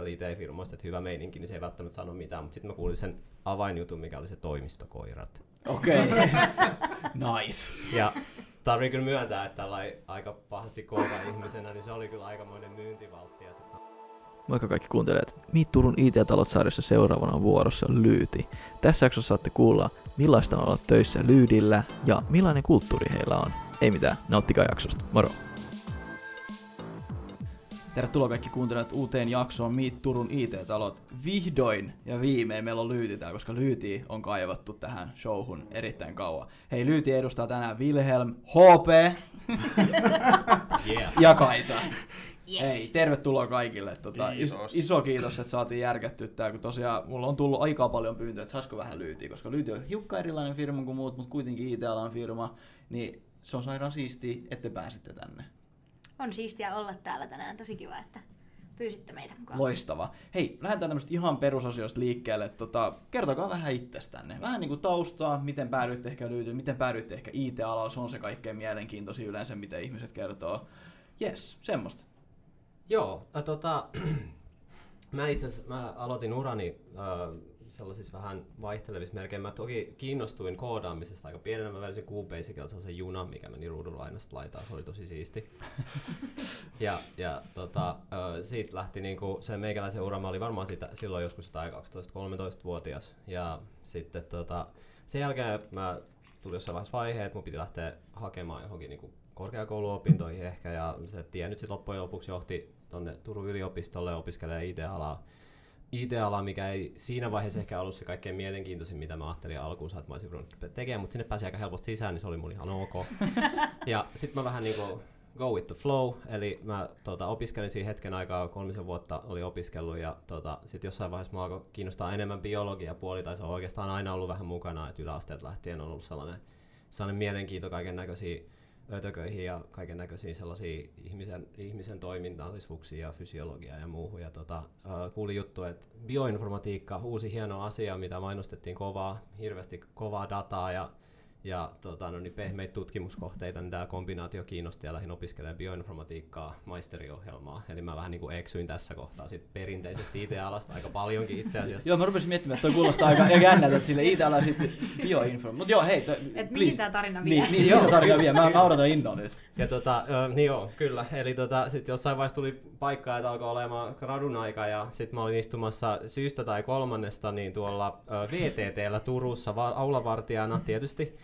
paljon IT-firmoista, että hyvä meininki, niin se ei välttämättä sano mitään, mutta sitten mä kuulin sen avainjutun, mikä oli se toimistokoirat. Okei. Okay. nice. Ja tarvii kyllä myöntää, että tällainen aika pahasti kova ihmisenä, niin se oli kyllä aikamoinen myyntivaltti. Sit... Moikka kaikki kuuntelijat. Meet Turun IT-talot-sarjassa seuraavana vuorossa Lyyti. Tässä jaksossa saatte kuulla, millaista on olla töissä Lyydillä ja millainen kulttuuri heillä on. Ei mitään, nauttikaa jaksosta. Moro! Tervetuloa kaikki kuuntelijat uuteen jaksoon Meet Turun IT-talot. Vihdoin ja viimein meillä on Lyyti täällä, koska Lyyti on kaivattu tähän showhun erittäin kauan. Hei, Lyyti edustaa tänään Wilhelm, HP Yeah. ja Kaisa. Yes. Hei, tervetuloa kaikille. Tota, is, Kiitos. iso kiitos, että saatiin järkättyä tää, kun tosiaan mulla on tullut aika paljon pyyntöjä, että saisiko vähän lyytiä, koska lyyti on hiukka erilainen firma kuin muut, mutta kuitenkin IT-alan firma, niin se on sairaan siistiä, että te pääsitte tänne. On siistiä olla täällä tänään. Tosi kiva, että pyysitte meitä mukaan. Loistava. Hei, lähdetään tämmöistä ihan perusasioista liikkeelle. Tota, kertokaa vähän itsestänne. Vähän niinku taustaa, miten päädyitte ehkä lyytyyn, miten päädyitte ehkä IT-alalla. Se on se kaikkein mielenkiintoisin yleensä, mitä ihmiset kertoo. Yes, semmoista. Joo, äh, tota, mä itse asiassa mä aloitin urani äh, sellaisissa vähän vaihtelevissa merkeissä. Mä toki kiinnostuin koodaamisesta aika pienenä. Mä välisin QBasicilla sellaisen junan, mikä meni ruudun lainasta laitaan. Se oli tosi siisti. ja ja tota, siitä lähti niinku, se meikäläisen ura, mä olin varmaan sitä, silloin joskus jotain 12-13-vuotias. Ja sitten tota, sen jälkeen mä tuli jossain vaiheessa vaihe, että mun piti lähteä hakemaan johonkin niinku korkeakouluopintoihin ehkä, ja se tie nyt sitten loppujen lopuksi johti tonne Turun yliopistolle opiskelemaan IT-alaa. IT-alaa, mikä ei siinä vaiheessa ehkä ollut se kaikkein mielenkiintoisin, mitä mä ajattelin alkuun, että mä olisin ruvennut tekemään, mutta sinne pääsi aika helposti sisään, niin se oli mulle ihan ok. ja sitten mä vähän niinku go with the flow, eli mä tota, opiskelin siinä hetken aikaa, kolmisen vuotta oli opiskellut, ja tota, sitten jossain vaiheessa mä alkoi kiinnostaa enemmän biologia puoli, tai se on oikeastaan aina ollut vähän mukana, että yläasteet lähtien on ollut sellainen, sellainen mielenkiinto kaiken näköisiä ötököihin ja kaiken näköisiä sellaisia ihmisen, ihmisen toiminnallisuuksia ja fysiologiaa ja muuhun. Ja tota, äh, kuulin juttu, että bioinformatiikka, uusi hieno asia, mitä mainostettiin kovaa, hirveästi kovaa dataa ja, ja tota, no niin pehmeitä tutkimuskohteita, niin tämä kombinaatio kiinnosti ja lähdin opiskelemaan bioinformatiikkaa maisteriohjelmaa. Eli mä vähän niin kuin eksyin tässä kohtaa sit perinteisesti IT-alasta aika paljonkin itse asiassa. Joo, mä rupesin miettimään, että toi kuulostaa aika jännältä, että sille IT-ala sitten bioinfo. Mut joo, hei, toi, Et mihin tää tarina vie? Niin, niin joo, tarina vie. Mä, mä odotan innoa nyt. Ja tota, ö, niin joo, kyllä. Eli tota, sitten jossain vaiheessa tuli paikka, että alkoi olemaan gradun aika ja sitten mä olin istumassa syystä tai kolmannesta niin tuolla VTTllä Turussa va- aulavartijana tietysti.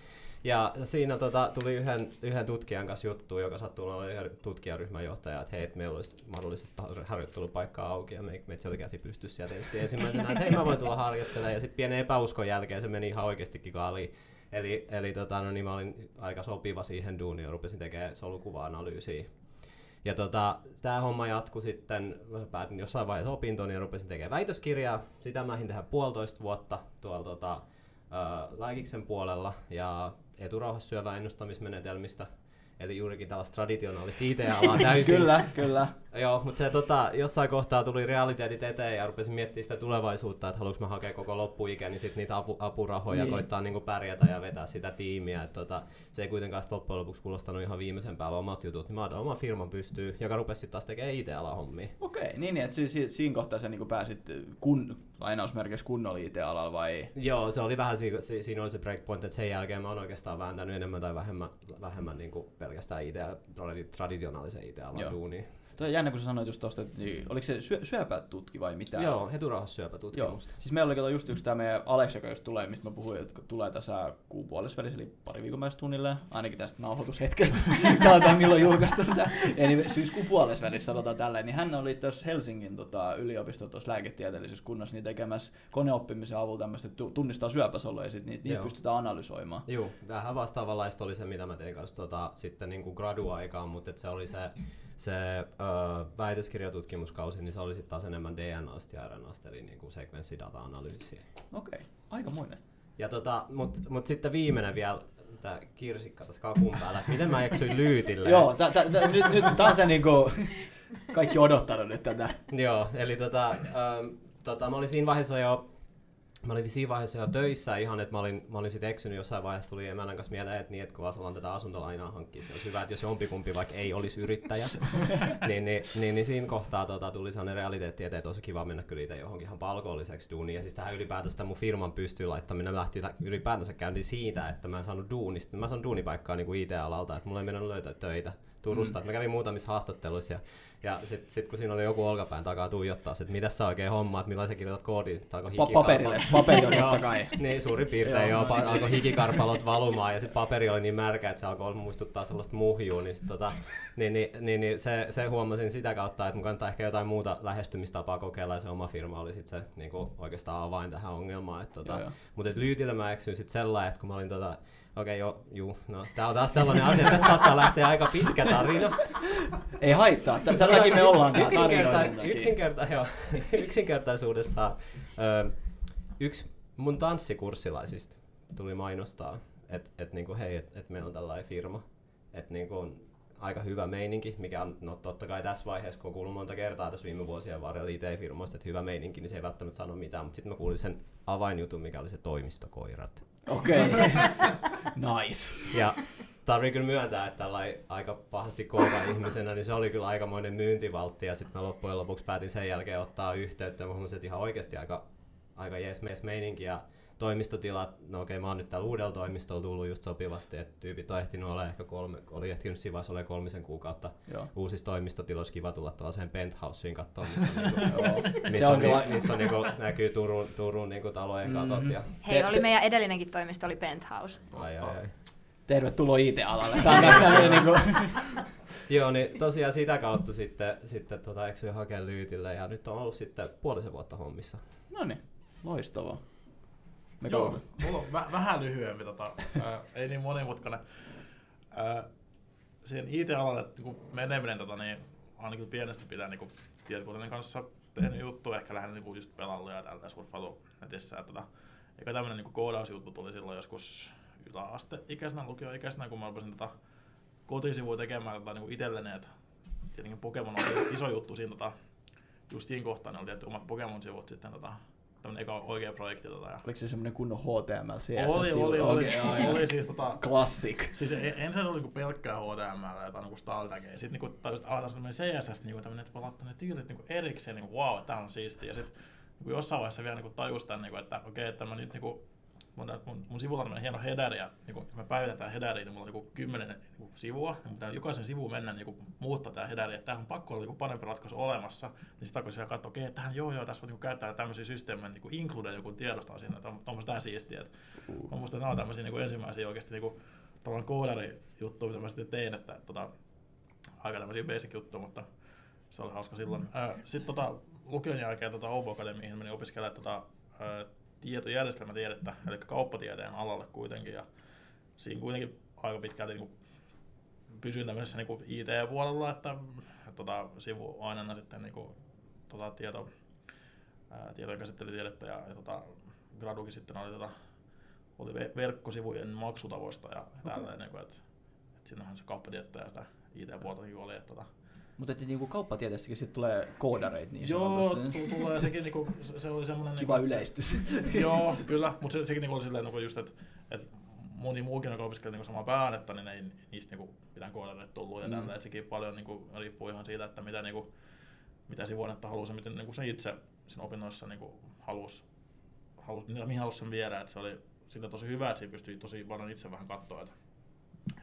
Ja siinä tota, tuli yhden, yhden tutkijan kanssa juttu, joka sattui olemaan yhden tutkijaryhmän johtaja, että hei, että meillä olisi mahdollisesti har- harjoittelupaikkaa auki, ja me, meitä oli käsi pystyssä, ja tietysti ensimmäisenä, että hei, mä voin tulla harjoittelemaan, ja sitten pienen epäuskon jälkeen se meni ihan oikeastikin kaaliin. Eli, eli tota, no niin mä olin aika sopiva siihen duuniin ja rupesin tekemään solukuva-analyysiä. Ja tota, tämä homma jatkui sitten, mä päätin jossain vaiheessa opintoon ja rupesin tekemään väitöskirjaa. Sitä mä tehdä puolitoista vuotta tuolla tota, lääkiksen puolella ja eturauhassyövän ennustamismenetelmistä. Eli juurikin tällaista traditionaalista IT-alaa täysin. Kyllä, kyllä. Joo, mutta se tota, jossain kohtaa tuli realiteetit eteen ja rupesin miettimään sitä tulevaisuutta, että haluanko mä hakea koko loppuikä, niin sitten niitä apu, apurahoja Niin. koittaa niinku pärjätä ja vetää sitä tiimiä. Et tota, se ei kuitenkaan loppujen lopuksi kuulostanut ihan viimeisen päällä omat jutut, niin mä otan oman firman pystyy, joka rupesi sitten taas tekemään IT-alahommia. Okei, niin, niin että si, si, siinä kohtaa sä niinku pääsit kun, lainausmerkeissä kunnolla IT-alalla vai? Joo, se oli vähän, si- si- siinä oli se breakpoint, että sen jälkeen mä oon oikeastaan vääntänyt enemmän tai vähemmän, vähemmän niinku pelkästään IT, tradi- traditionaalisen IT-alan Joo. Toi on jännä, kun sä sanoit just tosta, että niin, oliko se syö, syöpätutki vai mitä? Joo, eturauhassyöpätutkimusta. Siis meillä oli kato just yksi tämä meidän Alex, joka just tulee, mistä mä puhuin, että tulee tässä kuun puolessa välissä, eli pari viikon päästä tunnille, ainakin tästä nauhoitushetkestä. Katsotaan milloin julkaistaan tämä. Eli syyskuun puolessa välissä sanotaan tälleen, niin hän oli tuossa Helsingin tota, yliopiston tuossa lääketieteellisessä kunnassa niin tekemässä koneoppimisen avulla tämmöistä, että tu- tunnistaa syöpäsoluja ja sitten niitä, niitä Joo. pystytään analysoimaan. Joo, vähän vastaavanlaista oli se, mitä mä tein kanssa tota, sitten niin kuin gradu-aikaan, mutta se oli se, se ö, väitöskirjatutkimuskausi, niin se oli sitten taas enemmän DNAsta ja RNAsta, eli niin kuin sekvenssidata-analyysiä. Okei, aikamoinen. Ja tota, mut, mut sitten viimeinen vielä, tämä kirsikka tässä kakun päällä, miten mä eksyin lyytille. Joo, tä, tä, tä, nyt, nyt tää on se niinku, kaikki odottanut nyt tätä. Joo, eli tota, ähm, tota, mä olin siinä vaiheessa jo mä olin siinä vaiheessa jo töissä ihan, että mä olin, mä olin sitten eksynyt jossain vaiheessa, tuli emännän kanssa mieleen, että niin, että kun Vasalan tätä asuntolainaa hankkii, niin olisi hyvä, että jos jompikumpi vaikka ei olisi yrittäjä, niin, niin, niin, niin, siinä kohtaa tota, tuli sellainen realiteetti, että olisi kiva mennä kyllä itse johonkin ihan palkolliseksi duuniin. Ja siis tähän ylipäätänsä mun firman pystyy laittaminen lähti ylipäätänsä käyntiin siitä, että mä en saanut duunista, mä saanut duunipaikkaa niin kuin IT-alalta, että mulla ei mennyt löytää töitä Turusta. Mm. Mä kävin muutamissa haastatteluissa ja, ja sitten sit, kun siinä oli joku olkapään takaa tuijottaa, että mitä sä oikein hommaat, millä sä kirjoitat koodiin, sitten alkoi Pa- paperille, paperille totta kai. niin, suurin piirtein joo, pa- alkoi hikikarpalot valumaan ja sitten paperi oli niin märkä, että se alkoi muistuttaa sellaista muhjua, niin, sit, tota, niin, niin, niin, niin se, se, huomasin sitä kautta, että mun kannattaa ehkä jotain muuta lähestymistapaa kokeilla ja se oma firma oli sitten se niin kuin oikeastaan avain tähän ongelmaan. Että, tota, mutta Lyytillä mä eksyin sitten sellainen, että kun mä olin tota, Okei, okay, joo, juu. No, tää on taas tällainen asia, tästä saattaa lähteä aika pitkä tarina. Ei haittaa, tämän takia me ollaan tää yksinkerta- yksinkerta- joo, yksinkertaisuudessaan ö, yksi mun tanssikurssilaisista tuli mainostaa, että et niinku, hei, että et meillä on tällainen firma, että niinku, aika hyvä meininki, mikä on no, totta kai tässä vaiheessa, kun on kuullut monta kertaa tässä viime vuosien varrella IT-firmoista, että hyvä meininki, niin se ei välttämättä sano mitään, mutta sitten mä kuulin sen avainjutun, mikä oli se toimistokoirat. Okei, okay. nice. Ja tarvii kyllä myöntää, että aika pahasti kova ihmisenä, niin se oli kyllä aikamoinen myyntivaltti, ja sitten mä loppujen lopuksi päätin sen jälkeen ottaa yhteyttä, mä huomasin, että ihan oikeasti aika, aika jees meininki, ja toimistotilat, no okei, mä oon nyt täällä uudella toimistolla tullut just sopivasti, että tyypit on ehtinyt olla ehkä kolme, oli ehtinyt siinä vaiheessa kolmisen kuukautta Joo. uusissa toimistotiloissa, kiva tulla tuollaiseen penthouseen katsomaan, missä, niinku, missä, on, missä, missä on, niinku, näkyy Turun, Turun niinku, talojen mm-hmm. katot. Ja... Hei, oli meidän edellinenkin toimisto, oli penthouse. Ai, ai, ai. Tervetuloa IT-alalle. Tämä on niinku... Joo, niin tosiaan sitä kautta sitten, sitten tota, eksyin hakea lyytille ja nyt on ollut sitten puolisen vuotta hommissa. No niin, loistavaa. Me Joo, mulla on vä- vähän lyhyempi, tota, ää, ei niin monimutkainen. Ää, siihen IT-alalle niin meneminen, tota, niin ainakin pienestä pitää niin tietokoneen kanssa tehnyt juttu, ehkä lähinnä niin kuin just pelailu ja tältä surffailu netissä. Tota, eikä tämmöinen niin koodausjuttu tuli silloin joskus yläaste-ikäisenä, lukio-ikäisenä, kun mä rupesin tota, kotisivuja tekemään tota, niin itselleni, että tietenkin Pokemon oli iso juttu siinä tota, just siinä kohtaa, ne oli tietty omat Pokemon-sivut sitten tota, tämmönen eka oikea projekti. Tota, ja... Oliko se semmoinen kunnon HTML, CSS? Oli, oli, oli, oli, oli, siis tota... Classic. Siis ensin se oli niinku pelkkää HTML ja jotain niinku style Sitten niinku tajusit avata semmoinen CSS, niinku tämmönen, että voi laittaa ne tyylit niinku erikseen, niinku wow, tää on siistiä. Ja sitten niinku jossain vaiheessa vielä niinku tajusi tämän, niinku, että okei, okay, että mä nyt niinku mun, mun, mun sivulla on hieno header ja niin kun me päivitetään headeriä, niin mulla on niin kymmenen niin sivua, ja pitää jokaisen sivuun mennä niin muuttaa tämä headeri, että tämä on pakko olla niin parempi ratkaisu olemassa, niin sitä kun siellä katsoo, okei, okay, tähän joo joo, tässä voi niin käyttää tämmöisiä systeemejä, niin include joku tiedostaa siinä, että on tuommoista tää siistiä. Että. Mä muistan, että nämä on tämmöisiä niin ensimmäisiä oikeasti niin tavallaan koodari-juttuja, mitä mä sitten tein, että tota, aika tämmöisiä basic juttuja, mutta se oli hauska silloin. Sitten tota, lukion jälkeen tota, Obo Academyihin menin opiskelemaan tota, tietojärjestelmätiedettä, eli kauppatieteen alalle kuitenkin. Ja siinä kuitenkin aika pitkälti niin pysyin tämmöisessä niin IT-puolella, että tota, sivuaineena sitten niin kuin, tota, tieto, ää, tietojen käsittelytiedettä ja, ja tota, gradukin sitten oli, tota, oli verkkosivujen maksutavoista ja okay. tälleen, niin kuin, että, että siinähän se kauppatiettä ja sitä IT-puolta niin oli. Että, tota, mutta että niinku kauppatieteessäkin sitten tulee koodareita niin Joo, tulee sekin, niinku, se oli semmoinen... Kiva niinku, ylistys. joo, kyllä, mutta se, sekin niinku oli silleen niinku just, että et moni muukin, joka opiskeli niinku samaa pääainetta, niin ei niistä niinku mitään koodareita tullut ja mm. tällä, että sekin paljon niinku riippuu ihan siitä, että mitä, niinku, mitä sivuainetta halusi ja miten niinku se itse sen opinnoissa niinku halusi, halusi, mihin halusi sen viedä, että se oli sitä tosi hyvä, että siinä pystyi tosi paljon itse vähän katsoa, että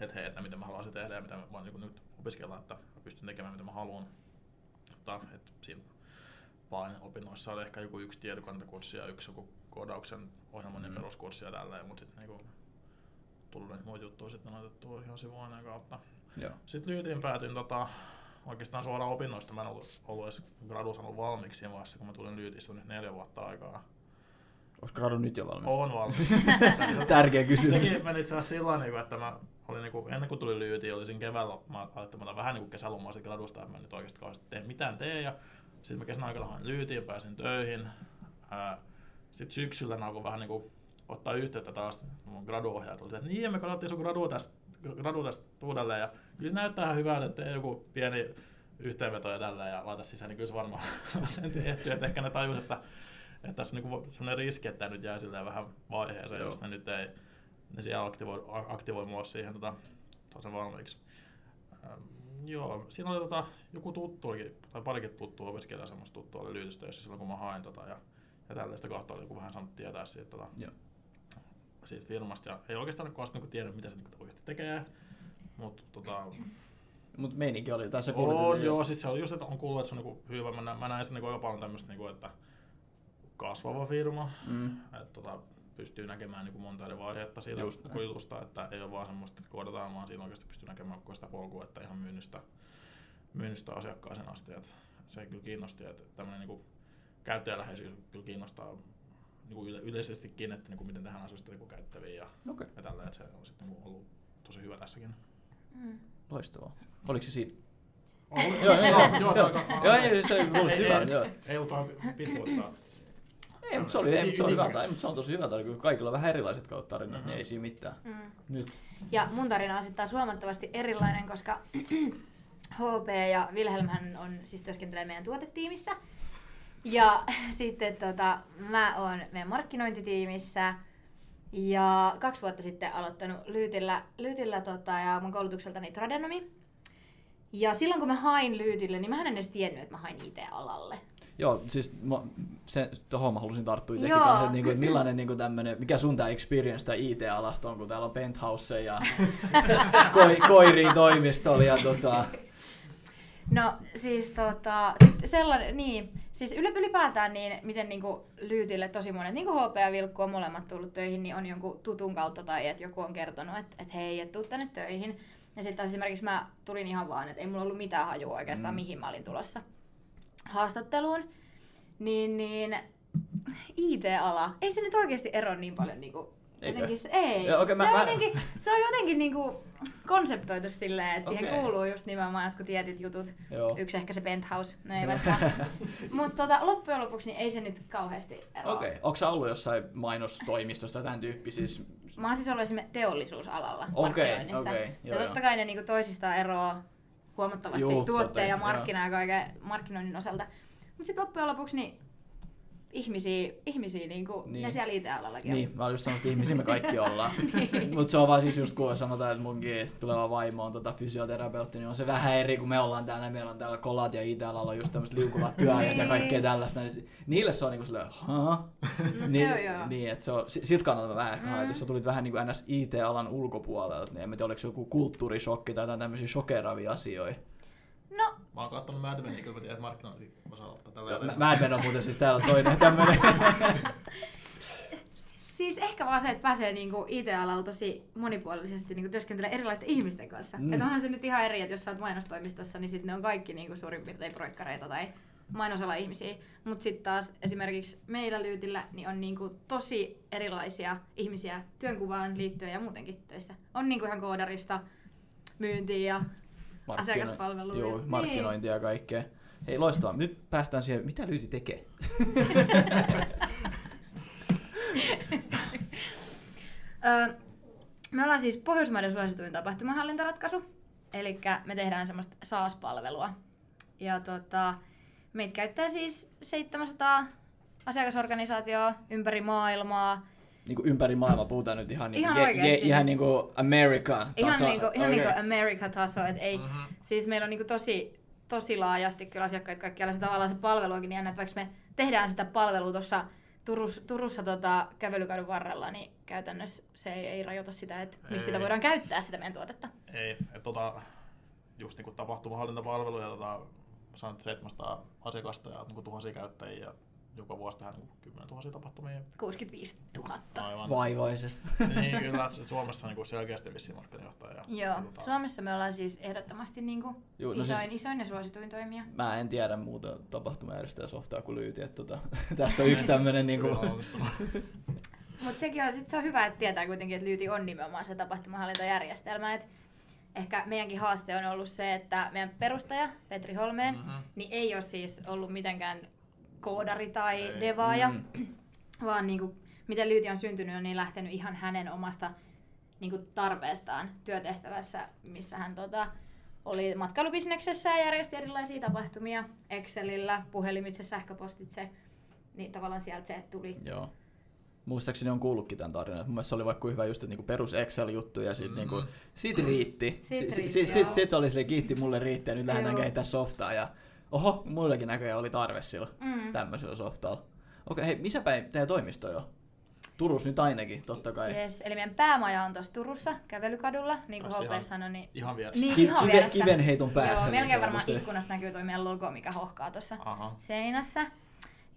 että hei, että mitä mä haluaisin tehdä ja mitä mä voin niin nyt opiskella, että pystyn tekemään mitä mä haluan. Mutta että siinä vain opinnoissa oli ehkä joku yksi tietokantakurssi ja yksi joku koodauksen ohjelmoinnin mm. peruskurssi ja tälleen, mutta sitten niinku tullut näitä muita juttuja sitten otettua ihan sivuaineen kautta. Joo. Sitten Lyytiin päätyin tota, oikeastaan suoraan opinnoista. Mä en ollut, ollut edes gradu saanut valmiiksi siinä vaiheessa, kun mä tulin Lyytistä nyt neljä vuotta aikaa. Onko gradu nyt jo valmis? On valmis. Tärkeä kysymys. Sekin meni itse asiassa sillä niin että mä olin niinku, ennen kuin tuli lyyti, olisin keväällä, mä ajattelin, että vähän niinku kesälomaa sitten gradusta, että mä nyt oikeasti kauheasti tee mitään tee. Ja sitten mä kesän aikana hain lyytiin, pääsin töihin. Sitten syksyllä mä alkoin vähän niinku ottaa yhteyttä taas mun graduohjaajat. Oli, että niin, me katsottiin sun gradu tästä, gradu tästä uudelleen. Ja kyllä se näyttää ihan hyvältä, että joku pieni yhteenveto ja tällä ja laita sisään, niin kyllä se varmaan sen tehty. Että ehkä ne tajus, että että tässä on niinku sellainen riski, että nyt jää silleen vähän vaiheeseen, Joo. jos ne nyt ei ne siellä aktivoi, aktivoi mua siihen tota, tosen valmiiksi. Ähm, joo, siinä oli tota, joku tuttu, tai parikin tuttua opiskelijaa semmoista tuttua oli Lyytystöissä silloin kun mä hain tota, ja, ja tällaista kautta oli joku vähän saanut tietää siitä, tota, Joo. siitä firmasta ja ei oikeastaan ole koskaan niinku tiennyt mitä se niinku oikeasti tekee, mutta tota, Mut meininki oli, tai se on, joo, siis se oli just, että on kuullut, että se on niinku hyvä. Mä, nä- mä näen sen niinku aika paljon tämmöistä, niinku, että kasvava firma, Mm. että tota, pystyy näkemään niinku monta eri vaihetta siitä Just että ei ole vaan semmoista, että koodataan, vaan siinä oikeasti pystyy näkemään koko sitä polkua, että ihan myynnistä, myynnistä asiakkaaseen asti. Et se kyllä kiinnosti, että tämmöinen niinku käyttäjäläheisyys kyllä kiinnostaa niinku yle- yleisestikin, että niinku miten tehdään asioista niinku käyttäviä ja, Okei, ja tällä, että se on sitten niinku ollut tosi hyvä tässäkin. Mm. loistavaa. Oliko se siinä? Joo, joo, joo, joo, joo. joo, Joo, ei, se kuulosti Ei, hyvältä, ei, joo. Ei ollut vähän pitkuuttaa. Ei, mutta se oli, ei, mutta se on hyvä, Ytimekäs. tai, mutta se on tosi hyvä tarina, kun kaikilla on vähän erilaiset kautta tarinat, Mhm. niin ei siinä mitään. Mm. Nyt. Ja mun tarina on sitten taas huomattavasti erilainen, koska HP ja Wilhelmhän on, siis työskentelee meidän tuotetiimissä. Ja sitten tota, mä oon meidän markkinointitiimissä ja kaksi vuotta sitten aloittanut Lyytillä, Lyytillä tota, ja mun koulutukseltani tradenomi. Ja silloin kun mä hain Lyytille, niin mä en edes tiennyt, että mä hain IT-alalle. Joo, siis mä, se, tohon mä halusin tarttua itsekin Joo. kanssa, että, niinku, että millainen niinku tämmönen, mikä sun tää experience tää IT-alasta on, kun täällä on penthouse ja koi, koiriin toimistolla ja tota, No siis tota, sit sellainen, niin, siis ylipäätään niin, miten niinku Lyytille tosi monet, niinku HP ja Vilkku on molemmat tullut töihin, niin on jonkun tutun kautta tai että joku on kertonut, että et hei, et tuu tänne töihin. Ja sitten esimerkiksi mä tulin ihan vaan, että ei mulla ollut mitään hajua oikeastaan, mm. mihin mä olin tulossa haastatteluun. Niin, niin IT-ala, ei se nyt oikeasti ero niin paljon niinku? Jotenkin se, ei. Joo, okei, se, mä- on mä- jotenkin, se on jotenkin niinku konseptoitu silleen, että siihen Okei. kuuluu just nimenomaan jotkut tietyt jutut. joo. Yksi ehkä se penthouse, no ei välttämättä. Mutta tota, loppujen lopuksi niin ei se nyt kauheasti eroa. Okei, okay. onko sä ollut jossain mainostoimistossa tämän tyyppisissä? Mä oon siis ollut esimerkiksi teollisuusalalla markkinoinnissa. okei, joo, ja totta kai ne niinku toisistaan eroaa huomattavasti totta, tuotteen ja joo. markkinaa ja kaiken markkinoinnin osalta. Mutta sitten loppujen lopuksi niin ihmisiä, ihmisiä Niin. niin. ne siellä IT-alallakin on. Niin, mä olin just sanonut, että ihmisiä me kaikki ollaan. Niin. Mutta se on vaan siis just kun sanotaan, että munkin tuleva vaimo on tota fysioterapeutti, niin on se vähän eri, kun me ollaan täällä, meillä on täällä kolat ja IT-alalla on just tämmöiset liukuvat työajat ja Niin. kaikkea tällaista. niin Niille se on niinku silleen, haa? No se niin, on joo. Niin, että se on, si- sit kannalta vähän ehkä Mm. mm. jos sä tulit vähän niinku ns. IT-alan ulkopuolelta, niin en tiedä, oliko se joku kulttuurishokki tai jotain tämmöisiä shokeravia asioita. Mä oon kattonut Mad Menia, kyllä mä tiedän, että markkinointi osaa ottaa tällä. Mad Men on muuten siis täällä toinen tämmönen. Siis ehkä vaan se, että pääsee niinku IT-alalla tosi monipuolisesti niinku työskentelee erilaisten ihmisten kanssa. Mm. Mm. Että onhan se nyt ihan eri, että jos sä oot mainostoimistossa, niin sitten ne on kaikki niinku suurin piirtein proikkareita tai mainosala ihmisiä. Mutta sitten taas esimerkiksi meillä Lyytillä niin on niinku tosi erilaisia ihmisiä työnkuvaan liittyen ja muutenkin töissä. On niinku ihan koodarista myyntiä ja Asiakaspalveluja. Joo, Niin. markkinointia ja kaikkea. Hei, loistavaa. Nyt päästään siihen, mitä Lyyti tekee. Me ollaan siis Pohjoismaiden suosituin tapahtumahallintaratkaisu. Eli me tehdään semmoista SaaS-palvelua. Ja tota, meitä käyttää siis 700 asiakasorganisaatioa ympäri maailmaa. Niin kuin ympäri maailmaa puhutaan nyt ihan, niin Ihan je, je, ihan niin kuin America Ihan, taso. niinku, ihan Okei. niinku America-taso. Et ei, Mhm. Siis meillä on niinku tosi, tosi laajasti kyllä asiakkaita kaikkialla. Se tavallaan se palveluakin niin jännä, että vaikka me tehdään sitä palvelua tuossa Turus, Turussa tota, kävelykadun varrella, niin käytännössä se ei, ei rajoita sitä, että missä Ei. sitä voidaan käyttää sitä meidän tuotetta. Ei, että tota, just niinku tapahtumahallintapalveluja, tota, sanon, että 700 asiakasta ja niinku tuhansia käyttäjiä ja joka vuosi tehdään niinku 10 000 tapahtumia. 65 000. Aivan. Vaivaiset. niin kyllä, että Suomessa on niinku selkeästi vissiin markkinajohtaja. Ja, Joo, tota, Suomessa me ollaan siis ehdottomasti niinku Juu, no isoin, siis- isoin ja suosituin toimija. Mä en tiedä muuta tapahtumajärjestäjäsoftaa kuin Lyyti. Että tota, tässä on yksi tämmönen niinku... kyllä onnistunut. Mutta sekin on, sit se on hyvä, että tietää kuitenkin, että Lyyti on nimenomaan se tapahtumahallintajärjestelmä. Et ehkä meidänkin haaste on ollut se, että meidän perustaja Petri Holmeen Mhm. niin ei ole siis ollut mitenkään koodari tai Ei. devaaja, Mm. vaan niinku, miten Lyyti on syntynyt, on niin lähtenyt ihan hänen omasta niinku, tarpeestaan työtehtävässä, missä hän tota, oli matkailubisneksessä ja järjesti erilaisia tapahtumia Excelillä, puhelimitse, sähköpostitse. Niin tavallaan sieltä se tuli. Joo. Muistaakseni on kuullutkin tämän tarinan. Mun mielestä se oli vaikka hyvä just, että niinku perus Excel-juttu ja sit Mm. niinku, sit riitti. Sit Si- si- si- sit, joo. sit oli sille kiitti, mulle riitti ja nyt lähdetään kehittämään softaa ja oho, muillekin näköjään oli tarve sillä Mm. tämmöisellä softalla. Okei, hei, missä päin teidän toimisto on? Turussa nyt ainakin, totta kai. Yes, eli meidän päämaja on tuossa Turussa, kävelykadulla, niin kuin ihan- sanoi. Niin... Ihan vieressä. Niin, ihan kive- vieressä. kivenheiton päässä. Joo, niin melkein varmaan sanotusti. ikkunasta näkyy toi meidän logo, mikä hohkaa tuossa seinässä.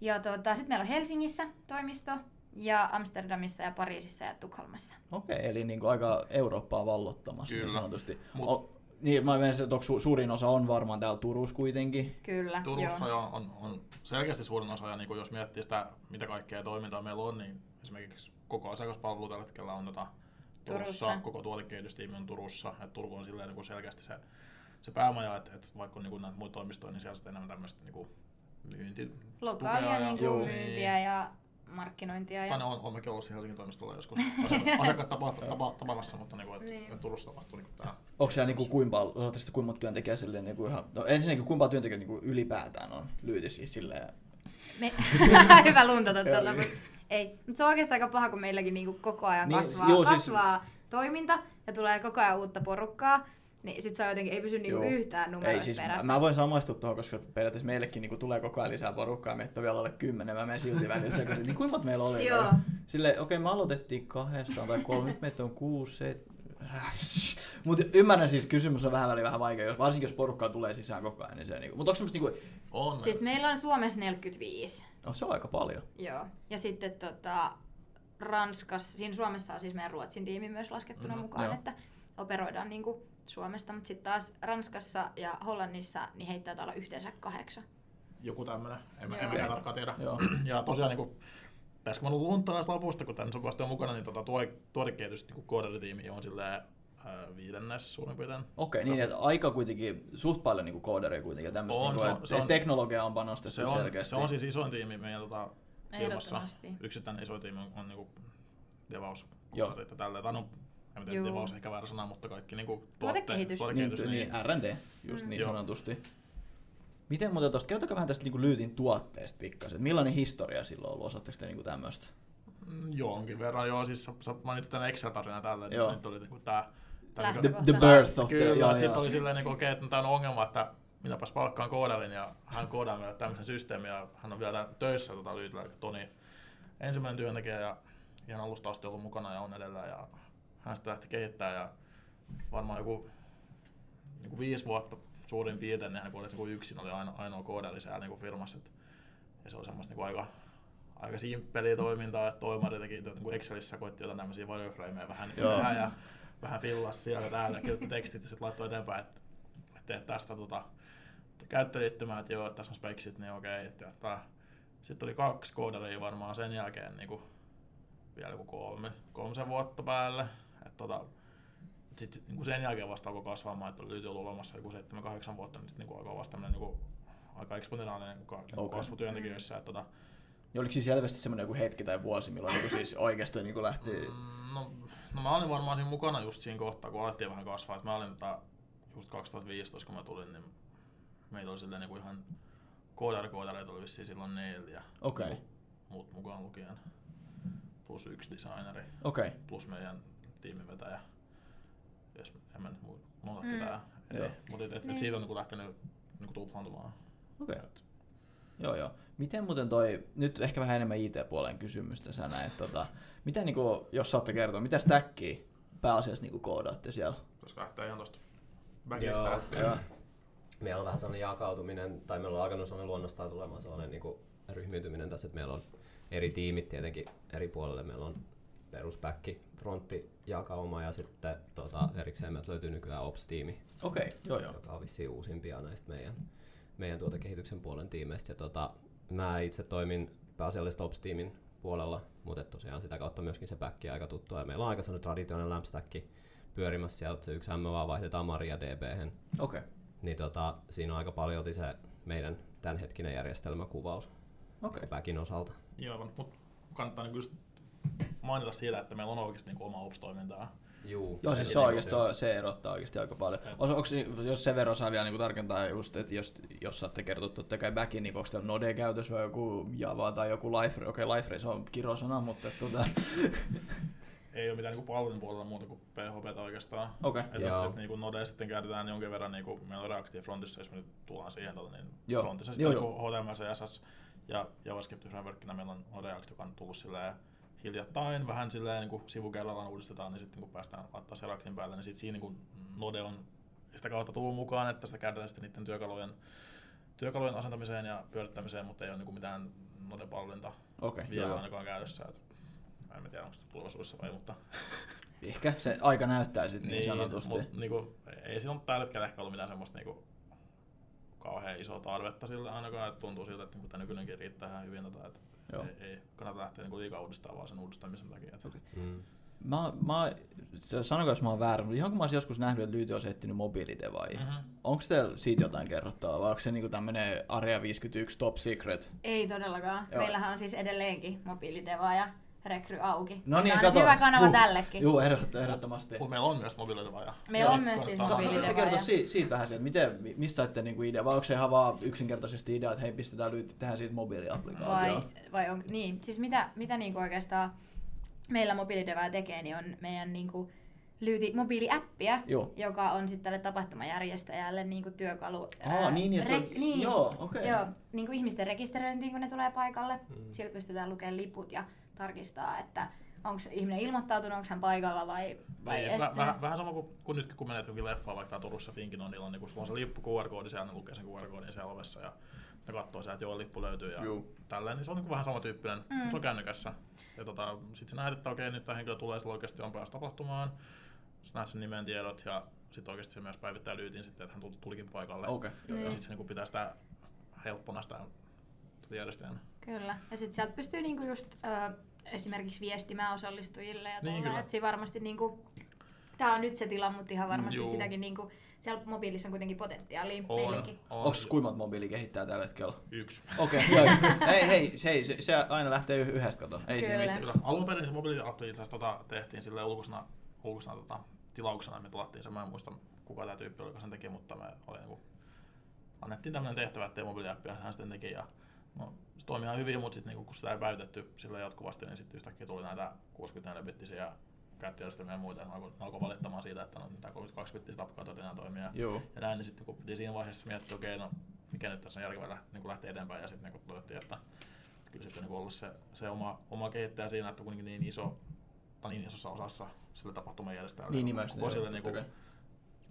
Ja tota, sitten meillä on Helsingissä toimisto ja Amsterdamissa ja Pariisissa ja Tukholmassa. Okei, eli niin kuin aika Eurooppaa vallottamassa niin Kyllä. sanotusti. Mut- O, niin, mä menen, että su- suurin osa on varmaan täällä Turussa kuitenkin. Kyllä, Turussa joo. jo on, on selkeästi suurin osa, ja niin kuin jos miettii sitä, mitä kaikkea toimintaa meillä on, niin esimerkiksi koko asiakaspalvelu tällä hetkellä on tota Turussa, Turussa. koko tuotekehitystiimi on Turussa, että Turku on silleen niin kuin selkeästi se, se päämaja, että, että vaikka on niin kuin näitä muita toimistoja, niin siellä sitten enemmän tämmöistä niin kuin myynti, Lokaalia niin kuin myyntiä ja markkinointia. Ja... ne on, on mekin ollut Helsingin toimistolla joskus asiakkaat, asiakkaat tapa, tapa, tapaamassa, mutta niin kuin, että, Niin. että Turussa tapahtuu niin kuin tämä. Onko siellä niinku kuinka paljon, ootteko te kuinka monta työntekijää silleen niinku ihan, no ensinnäkin kuinka paljon työntekijöitä niinku ylipäätään on lyyti siis silleen, Me... Hyvä luntata niin. Ei, mutta se on oikeastaan aika paha, kun meilläkin niinku koko ajan Niin, kasvaa, joo, siis- kasvaa toiminta ja tulee koko ajan uutta porukkaa. Niin sit se on jotenkin, ei pysy niinku Joo. yhtään ei numeroista siis, perässä. mä voin samaistua tuohon, koska periaatteessa meillekin niinku tulee koko ajan lisää porukkaa, meitä on vielä alle kymmenen, mä menen silti välillä sekaisin, niin kuinka meillä oli? Joo. Sille, okei, okay, me aloitettiin kahdestaan tai kolme, nyt meitä on kuusi, se... Mutta ymmärrän siis, kysymys on vähän väliin vähän vaikea, jos, varsinkin jos porukkaa tulee sisään koko ajan, niin se niinku, mutta onko semmoista niinku, On. Siis meillä on Suomessa 45. no se on aika paljon. Joo. Ja sitten tota, Ranskassa, siinä Suomessa on siis meidän Ruotsin tiimi myös laskettuna Mhm, mukaan, joo. että operoidaan niinku Suomesta, mutta sitten taas Ranskassa ja Hollannissa niin heittää olla yhteensä kahdeksan. joku tämmöinen, en, mä- Joo. en mä tarkkaan tiedä. Joo. Ja tosiaan niin kuin, tässä kun mä luun taas lopusta, kun tämän sopivasti on mukana, niin tota, tuo, tuotekehitys niin kooderitiimi on silleen ää, viidennes suurin piirtein. Okei, niin että aika kuitenkin, suht paljon niinku kooderia kuitenkin ja tämmöistä, On, niinku, se on- et- se on- teknologia on panostettu Se on, selkeästi. se on siis isoin tiimi meidän tota, firmassa. Yksittäinen iso tiimi on, on niinku devaus Joo. Tai no, en tiedä, devaus ehkä väärä sana, mutta kaikki niinku Tuotekehitys. niin, tuotekehitys niin, niin, R&D, just Mm. niin Joo. sanotusti. Miten muuten tuosta, kertokaa vähän tästä niinku Lyytin tuotteesta pikkasen. Millainen historia sillä on ollut, osaatteko te niinku tämmöistä? Mm, jonkin verran, joo. Siis sä, sä mainitsit tämän Excel-tarinan tälleen, niin nyt oli niinku tää... tää niinku- The, the birth of the... Kyllä, joo, että sitten oli silleen, niin okei, että tämä on ongelma, että minäpäs palkkaan koodarin ja hän koodaa meille tämmöisen systeemin ja hän on vielä töissä tota, Lyytillä, eli Toni ensimmäinen työntekijä ja ihan alusta asti ollut mukana ja on edelleen ja hän sitten lähti kehittämään ja varmaan joku kuin viisi vuotta suurin piirtein, niin hän kuoli kuin yksin oli ainoa, ainoa koodari siellä niin firmassa. Et, ja se oli semmoista niin kuin aika, aika simppeliä toimintaa, että toimari teki niin kuin Excelissä, koitti jotain tämmöisiä wireframeja vähän, vähän ja vähän fillas siellä täällä, kirjoitti tekstit ja sitten laittoi eteenpäin, että, että teet tästä tota, käyttöliittymää, että joo, että tässä on speksit, niin okei. Että, että, sitten oli kaksi koodaria varmaan sen jälkeen niin kuin, vielä joku kolme, kolmisen vuotta päälle. Että, tota, sitten niin sen jälkeen vasta alkoi kasvamaan, että oli ollut olemassa joku 7-8 vuotta, niin sitten niin alkoi vasta tämmöinen niin kuin, aika eksponentiaalinen niin kuin, Okei. okay. kasvu työntekijöissä. Että, tota, Ja oliko siis selvästi semmoinen joku hetki tai vuosi, milloin niinku siis oikeasti niinku lähti... Mm, No, no mä olin varmaan siinä mukana just siinä kohtaa, kun alettiin vähän kasvaa. Et mä olin tota, just 2015, kun mä tulin, niin meitä oli silleen niinku ihan koodari-koodareita oli vissiin silloin neljä. Okei. Niinku Muut mukaan lukien. Plus yksi designeri, Okei. plus meidän tiimivetäjä. Jos en mä nyt mu- unohda Mm. ketään. Joo. Ei, Mutta et, et, Niin. et siitä on niinku lähtenyt niinku tuplaantumaan. Okei. Joo, joo. Miten muuten toi, nyt ehkä vähän enemmän IT-puolen kysymystä sä näet, tota, miten niinku, jos saatte kertoa, mitä stackia pääasiassa niinku koodaatte siellä? Pitäisikö lähteä ihan tosta Joo, backista? joo. Meillä on vähän sellainen jakautuminen, tai meillä on alkanut sellainen luonnostaan tulemaan sellainen niin kuin ryhmiytyminen tässä, että meillä on eri tiimit tietenkin eri puolelle. Meillä on peruspäkki, frontti, jakauma ja sitten tota, erikseen meiltä löytyy nykyään Ops-tiimi, Okei, joo joo. joka on vissiin uusimpia näistä meidän, meidän tuotekehityksen puolen tiimeistä. Ja tota, mä itse toimin pääasiallisesti Ops-tiimin puolella, mutta tosiaan sitä kautta myöskin se päkki aika tuttua. Ja meillä on aika sellainen traditionaalinen Lampstack pyörimässä sieltä, se yksi M vaan vaihdetaan Maria DB. Okei. Niin tota, siinä on aika paljon se meidän tämänhetkinen järjestelmäkuvaus Okei. päkin osalta. Joo, mutta kannattaa just mainita siitä, että meillä on oikeasti niinku oma ops-toimintaa. Juu. Joo, siis se, oikeasti, se, se erottaa oikeasti aika paljon. Onko, onko, jos sen verran saa vielä niin tarkentaa just, että jos, jos saatte kertoa totta kai backin, niin onko teillä Node käytössä vai joku Java tai joku Life, okei okay, Life se on kirosana, mutta tota, Ei ole mitään niinku palvelun puolella muuta kuin PHP oikeastaan. okei. Että Joo. et, niinku Node sitten käytetään jonkin verran, niinku, meillä on Reactive Frontissa, jos me nyt tullaan siihen, tota, niin Joo. Frontissa sitten joo. HTML, CSS ja JavaScript frameworkina meillä on React, joka on tullut silleen hiljattain vähän silleen niin sivukerrallaan uudistetaan, niin sitten kun päästään laittaa se päälle, niin sitten siinä niin Node on sitä kautta tullut mukaan, että sitä käytetään sitten niiden työkalujen, työkalujen asentamiseen ja pyörittämiseen, mutta ei ole niin mitään Node-palvelinta Okei, vielä joo. ainakaan käytössä. Et, mä en tiedä, onko se tulevaisuudessa vai, mutta Ehkä se aika näyttää sitten niin, sanotusti. Mut, niinku, ei siinä ole tällä hetkellä ehkä ollut mitään semmoista niinku, kauhean isoa tarvetta sille ainakaan, että tuntuu siltä, että niinku, tämä nykyinenkin riittää ihan hyvin. Tota, että Joo. ei, ei, kannata lähteä niinku, liikaa uudistamaan vaan sen uudistamisen takia. Että Okei. Mm. Mä, mä, se- sanokaa jos mä oon väärä, mutta ihan kun mä olisin joskus nähnyt, että Lyyti on etsinyt mobiilidevaajia. Mhm. Onko teillä siitä jotain kerrottavaa vai onko se niinku tämmönen Area 51 top secret? Ei todellakaan. Joo. Meillähän on siis edelleenkin mobiilideva ja rekry auki. No niin, Tämä on kato. hyvä kanava Huh. tällekin. Joo, ehdot, ehdottomasti. Mut meillä on myös mobiilidevaaja. Meillä on myös siis mobiilidevaaja. kertoa siitä, siitä vähän, että miten, mi- mistä saitte niinku idea, vai onko se ihan vaan yksinkertaisesti idea, että hei pistetään Lyyti tehdään siitä mobiiliaplikaatio? Vai, vai on, niin, siis mitä, mitä niinku oikeastaan meillä mobiilidevää tekee, niin on meidän niinku lyyti mobiiliäppiä, Joo. joka on sitten tälle tapahtumajärjestäjälle niinku työkalu. Aa, niin, niin, että se on- niin, joo, okei. Joo, niinku ihmisten rekisteröintiin, kun ne tulee paikalle. Mm. Sillä pystytään lukemaan liput ja tarkistaa, että onko ihminen ilmoittautunut, onko hän paikalla vai, vai Niin, väh, estynyt. vähän, sama kuin, kuin nytkin kun menet johonkin leffaan, vaikka Turussa Finkin on, niin kun sulla on se lippu QR-koodi siellä, lukee sen QR-koodin siellä ovessa ja ne katsoo sieltä, että joo, lippu löytyy ja Juu. tälleen, niin se on niin vähän samantyyppinen, Mm. se on kännykässä. Ja tota, sit sä näet, että okei, nyt tämä henkilö tulee, sillä oikeasti on päästä tapahtumaan, sä näet sen nimen tiedot ja sitten oikeasti se myös päivittää lyytin sitten, että hän tuli- tulikin paikalle. Okei. Niin. Ja sitten se niin pitää sitä helppona sitä järjestäjänä. Kyllä. Ja sitten sieltä pystyy niinku just ö, esimerkiksi viestimään osallistujille ja Niin, kyllä. että siinä varmasti niinku, Tää on nyt se tila, mutta ihan varmasti Juu. sitäkin niinku, siellä mobiilissa on kuitenkin potentiaalia On, meillekin. on. Onko kuimmat mobiili kehittää tällä hetkellä? Yksi. Okei, okay. Hei, hei, hei se, se, aina lähtee yh- yhdestä kato. Ei siinä Kyllä. mitään. Kyllä. Alun perin se asiassa tota, tehtiin sille ulkoisena, ulkoisena tota, tilauksena, me tilattiin se. Mä en muista kuka tämä tyyppi oli, joka sen teki, mutta me oli niinku, annettiin tämmöinen tehtävä, ettei mobiiliappia hän sitten teki. Ja, no, se toimi ihan hyvin, mutta sitten niinku, kun sitä ei päivitetty sillä jatkuvasti, niin sitten yhtäkkiä tuli näitä 64-bittisiä käyttöjärjestelmiä ja muita, ja alkoi, alkoi valittamaan siitä, että no, tämä 32-bittistä applikaatiota enää toimia. Joo. Ja näin, niin sitten kun piti siinä vaiheessa miettiä, okei, okay, no mikä nyt tässä on järkevää lähteä, niin lähteä eteenpäin, ja sitten niin todettiin, että kyllä sitten niin olla se, se oma, oma kehittäjä siinä, että kuitenkin niin iso, tai niin isossa osassa sillä tapahtumajärjestäjällä Niin nimenomaan, koko sille niin kuin,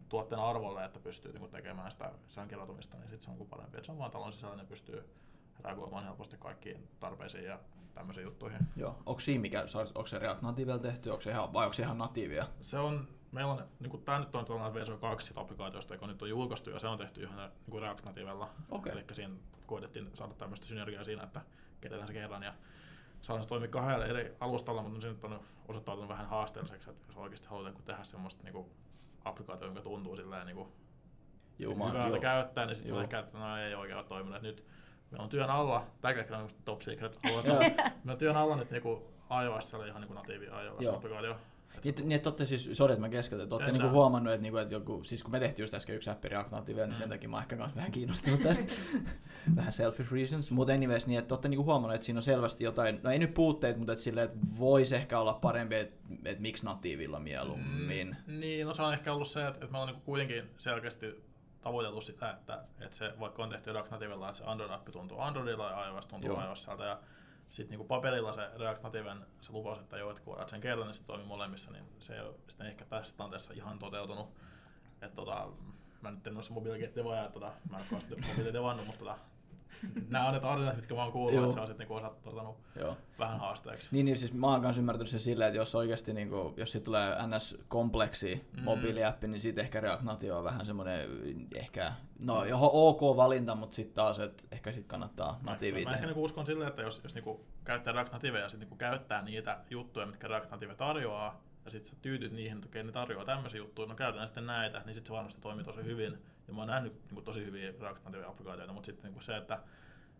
tuotteen arvolle, että pystyy niin tekemään sitä sen niin sitten se on kuin parempi. Että se on vaan talon sisällä, ne pystyy reagoimaan helposti kaikkiin tarpeisiin ja tämmöisiin juttuihin. Joo. Onko siinä mikä, onko se React Nativella tehty, onko se ihan, vai onko se ihan natiivia? Se on, meillä on, niin kuin, tämä nyt on tällainen version 2 applikaatiosta, joka nyt on julkaistu, ja se on tehty ihan niin React Nativella. Okei. Eli siinä koitettiin saada tämmöistä synergiaa siinä, että kerätään se kerran ja saadaan se toimia kahdella eri alustalla, mutta se nyt on osoittautunut vähän haasteelliseksi, että jos oikeasti halutaan tehdä semmoista niin kuin, applikaatio, joka tuntuu silleen niin kuin, mä- hyvältä joo. käyttää, niin sitten se että no ei oikein ole toiminut. Nyt meillä on työn alla, tämäkin ehkä on top secret, meillä on työn alla nyt niinku iOS, ihan niinku natiivi iOS-applikaatio. Niin, niin että olette siis, sori että mä keskeytän, että olette niinku huomannut, että, niinku, että joku, siis kun me tehtiin just äsken yksi appi React Nativella, niin sen Mm. takia mä ehkä kans vähän kiinnostunut tästä. vähän selfish reasons. Mutta anyways, niin että olette niinku huomannut, että siinä on selvästi jotain, no ei nyt puutteet, mutta että silleen, että voisi ehkä olla parempi, että, että miksi natiivilla mieluummin. Mm, niin, no se on ehkä ollut se, että, että me ollaan niinku kuitenkin selkeästi tavoiteltu sitä, että, että se, vaikka on tehty React Nativella, että se Android-appi tuntuu Androidilla ja iOS tuntuu Joo. iOSilta ja sitten niinku paperilla se React Nativen se lupaus, että joo, että kun sen kerran, niin se toimii molemmissa, niin se ei ole sitten ehkä tässä tilanteessa ihan toteutunut. Että tota, mä nyt en ole se mobiilikettivaaja, että tota, mä en ole mutta tota, nämä on ne tarinat, mitkä mä oon kuullut, Joo. että se on sitten niinku osattanut Joo. vähän haasteeksi. Niin, niin siis mä oon kanssa ymmärtänyt sen silleen, että jos oikeasti niinku, jos siitä tulee NS-kompleksi Mm. mobiiliappi, niin siitä ehkä React Native on vähän semmoinen ehkä, no johon ok valinta, mutta sitten taas, että ehkä sit kannattaa Mä, natiivia mä ehkä niinku uskon silleen, että jos, jos niinku käyttää React Nativea ja sit niinku käyttää niitä juttuja, mitkä React Native tarjoaa, ja sitten sä tyytyt niihin, että okei, ne tarjoaa tämmöisiä juttuja, no käytetään sitten näitä, niin sitten se varmasti toimii tosi hyvin. Ja mä oon nähnyt niinku tosi hyviä React Native-applikaatioita, mutta sitten niinku se, että,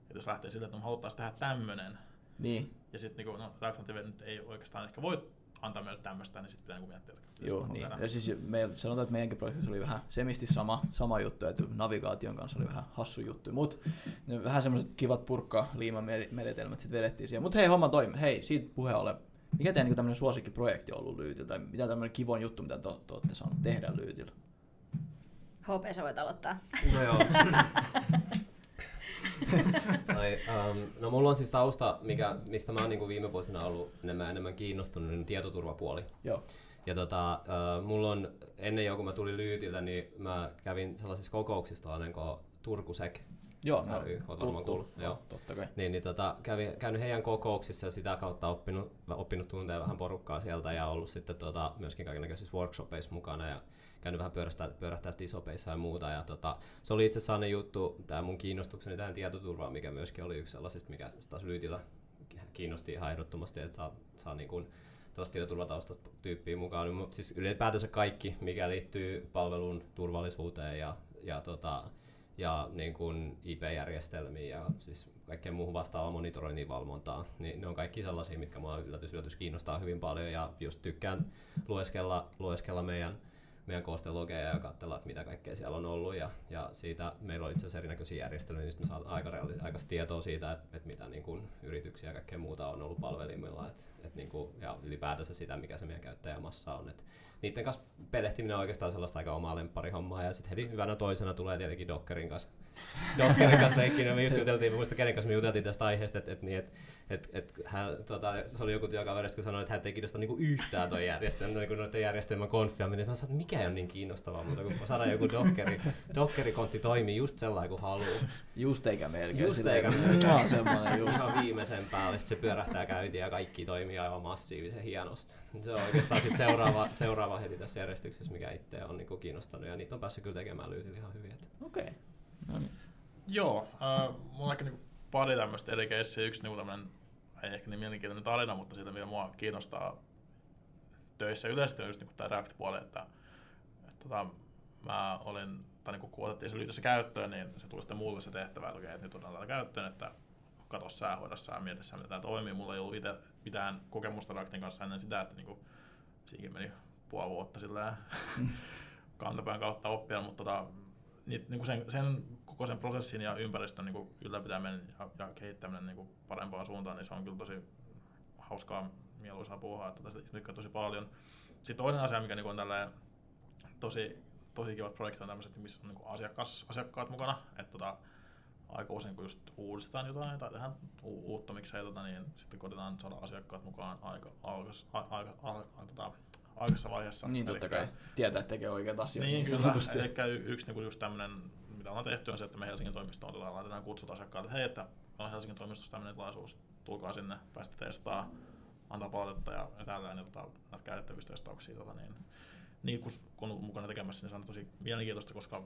että jos lähtee siltä, että me haluttaisiin tehdä tämmöinen, Niin, ja sitten niinku, no, React Native nyt ei oikeastaan ehkä voi antaa meille tämmöistä, niin sitten pitää niinku miettiä, että Joo, niin. tehdä. Ja siis me, sanotaan, että meidänkin projektissa oli vähän semisti sama, sama juttu, että navigaation kanssa oli vähän hassu juttu, mutta vähän semmoiset kivat purkka liimamenetelmät sitten vedettiin siihen. Mutta hei, homma toimi. Hei, siitä puheen ollen. Mikä teidän niin tämmöinen suosikkiprojekti on ollut Lyytillä, tai mitä tämmöinen kivon juttu, mitä te, te olette saaneet tehdä Lyytillä? HP, sä voit aloittaa. No joo. tai, um, no mulla on siis tausta, mikä, mistä mä oon niin viime vuosina ollut enemmän, enemmän kiinnostunut, niin tietoturvapuoli. Joo. Ja tota, uh, mulla on, ennen jo kun mä tulin Lyytiltä, niin mä kävin sellaisissa kokouksissa ennen kuin Turkusek. Joo, no, ry, oot varmaan kuullut. Joo. totta kai. Niin, niin tota, kävin, käynyt heidän kokouksissa ja sitä kautta oppinut, oppinut tuntea vähän porukkaa sieltä ja ollut sitten tota, myöskin kaikenlaisissa workshopeissa mukana ja käynyt vähän pyörähtää, pyörähtää disopeissa ja muuta. Ja tota, se oli itse asiassa juttu, tämä mun kiinnostukseni tähän tietoturvaan, mikä myöskin oli yksi sellaisista, mikä taas Lyytillä kiinnosti ihan ehdottomasti, että saa, saa niin kuin, tällaista tietoturvataustasta tyyppiä mukaan. Mutta siis ylipäätänsä kaikki, mikä liittyy palvelun turvallisuuteen ja, ja tota, ja niin kuin IP-järjestelmiin ja siis kaikkeen muuhun vastaavaan monitoroinnin valvontaan, niin ne on kaikki sellaisia, mitkä mua yllätys, yllätys kiinnostaa hyvin paljon ja just tykkään lueskella, lueskella meidän, meidän koostelogeja ja katsella, mitä kaikkea siellä on ollut ja, ja siitä meillä on itse asiassa erinäköisiä järjestelmiä, niin me saadaan aika, tietoa siitä, että, että mitä niin kuin yrityksiä ja kaikkea muuta on ollut palvelimilla että, että niin kuin, ja ylipäätänsä sitä, mikä se meidän käyttäjämassa on. Että niiden kanssa pelehtiminen on oikeastaan sellaista aika omaa lempparihommaa ja sitten heti hyvänä toisena tulee tietenkin Dockerin kanssa. Dockerin kanssa leikkiin, me just juteltiin, muista kenen kanssa me juteltiin tästä aiheesta, että et, niin, et, et, et, hän, tota, se oli joku työkaveri, joka sanoi, että hän ei kiinnosta niinku yhtään toi järjestelmä, niinku noiden järjestelmän konfiaminen. Mä sanoin, että mikä ei ole niin kiinnostavaa, mutta kun saadaan joku Dockeri, Dockerikontti toimii just sellainen kuin haluaa. Just eikä melkein. Just eikä melkein. Semmoinen just. Ihan viimeisen päälle sit se pyörähtää käyntiin ja kaikki toimii aivan massiivisen hienosti. Se on oikeastaan sit seuraava, seuraava heti tässä järjestyksessä, mikä itse on niinku kiinnostanut ja niitä on päässyt kyllä tekemään lyytillä ihan hyvin. Okei. Okay. No niin. Joo, äh, mulla on ehkä niinku pari tämmöistä eri keissiä. Yksi niinku tämmönen, ei ehkä niin mielenkiintoinen tarina, mutta siitä mitä mua kiinnostaa töissä yleisesti on just niinku tää React-puoli, että, että tota, mä olin, tai niinku kun otettiin se liitossa käyttöön, niin se tuli sitten mulle se tehtävä, että, okei, että nyt otetaan tätä käyttöön, että katso sä, hoida sä, mieti sä, miten tämä toimii. Mulla ei ollut itse mitään kokemusta Reactin kanssa ennen sitä, että niinku, siinäkin meni puoli vuotta sillä kantapään kautta oppia, mutta tota, niit, niinku sen, sen, koko sen prosessin ja ympäristön niinku ylläpitäminen ja, ja kehittäminen niinku parempaan suuntaan, niin se on kyllä tosi hauskaa, mieluisaa puuhaa, että tästä tykkää tosi paljon. Sitten toinen asia, mikä niinku on tälleen tosi, tosi kivat projektit on tämmöiset, missä on niinku asiakas, asiakkaat mukana, että tota, aika usein kun just uudistetaan jotain tai tehdään u- uutta miksei, tota, niin sitten koitetaan saada asiakkaat mukaan aika, alkas, a, aika, a, a, tota, aikaisessa vaiheessa. Niin totta kai. Tietää, että tekee oikeat asioita. niin, kyllä. sanotusti. Eli yksi niin yksi tämmöinen, mitä ollaan tehty, on se, että me Helsingin toimistoon tota, laitetaan kutsut asiakkaille, että hei, että on Helsingin toimistossa tämmöinen tilaisuus, tulkaa sinne, päästä testaa, antaa palautetta ja, ja tällä niin, tota, näitä käytettävyystestauksia. Tota, niin, niin kun, kun on mukana tekemässä, niin se on tosi mielenkiintoista, koska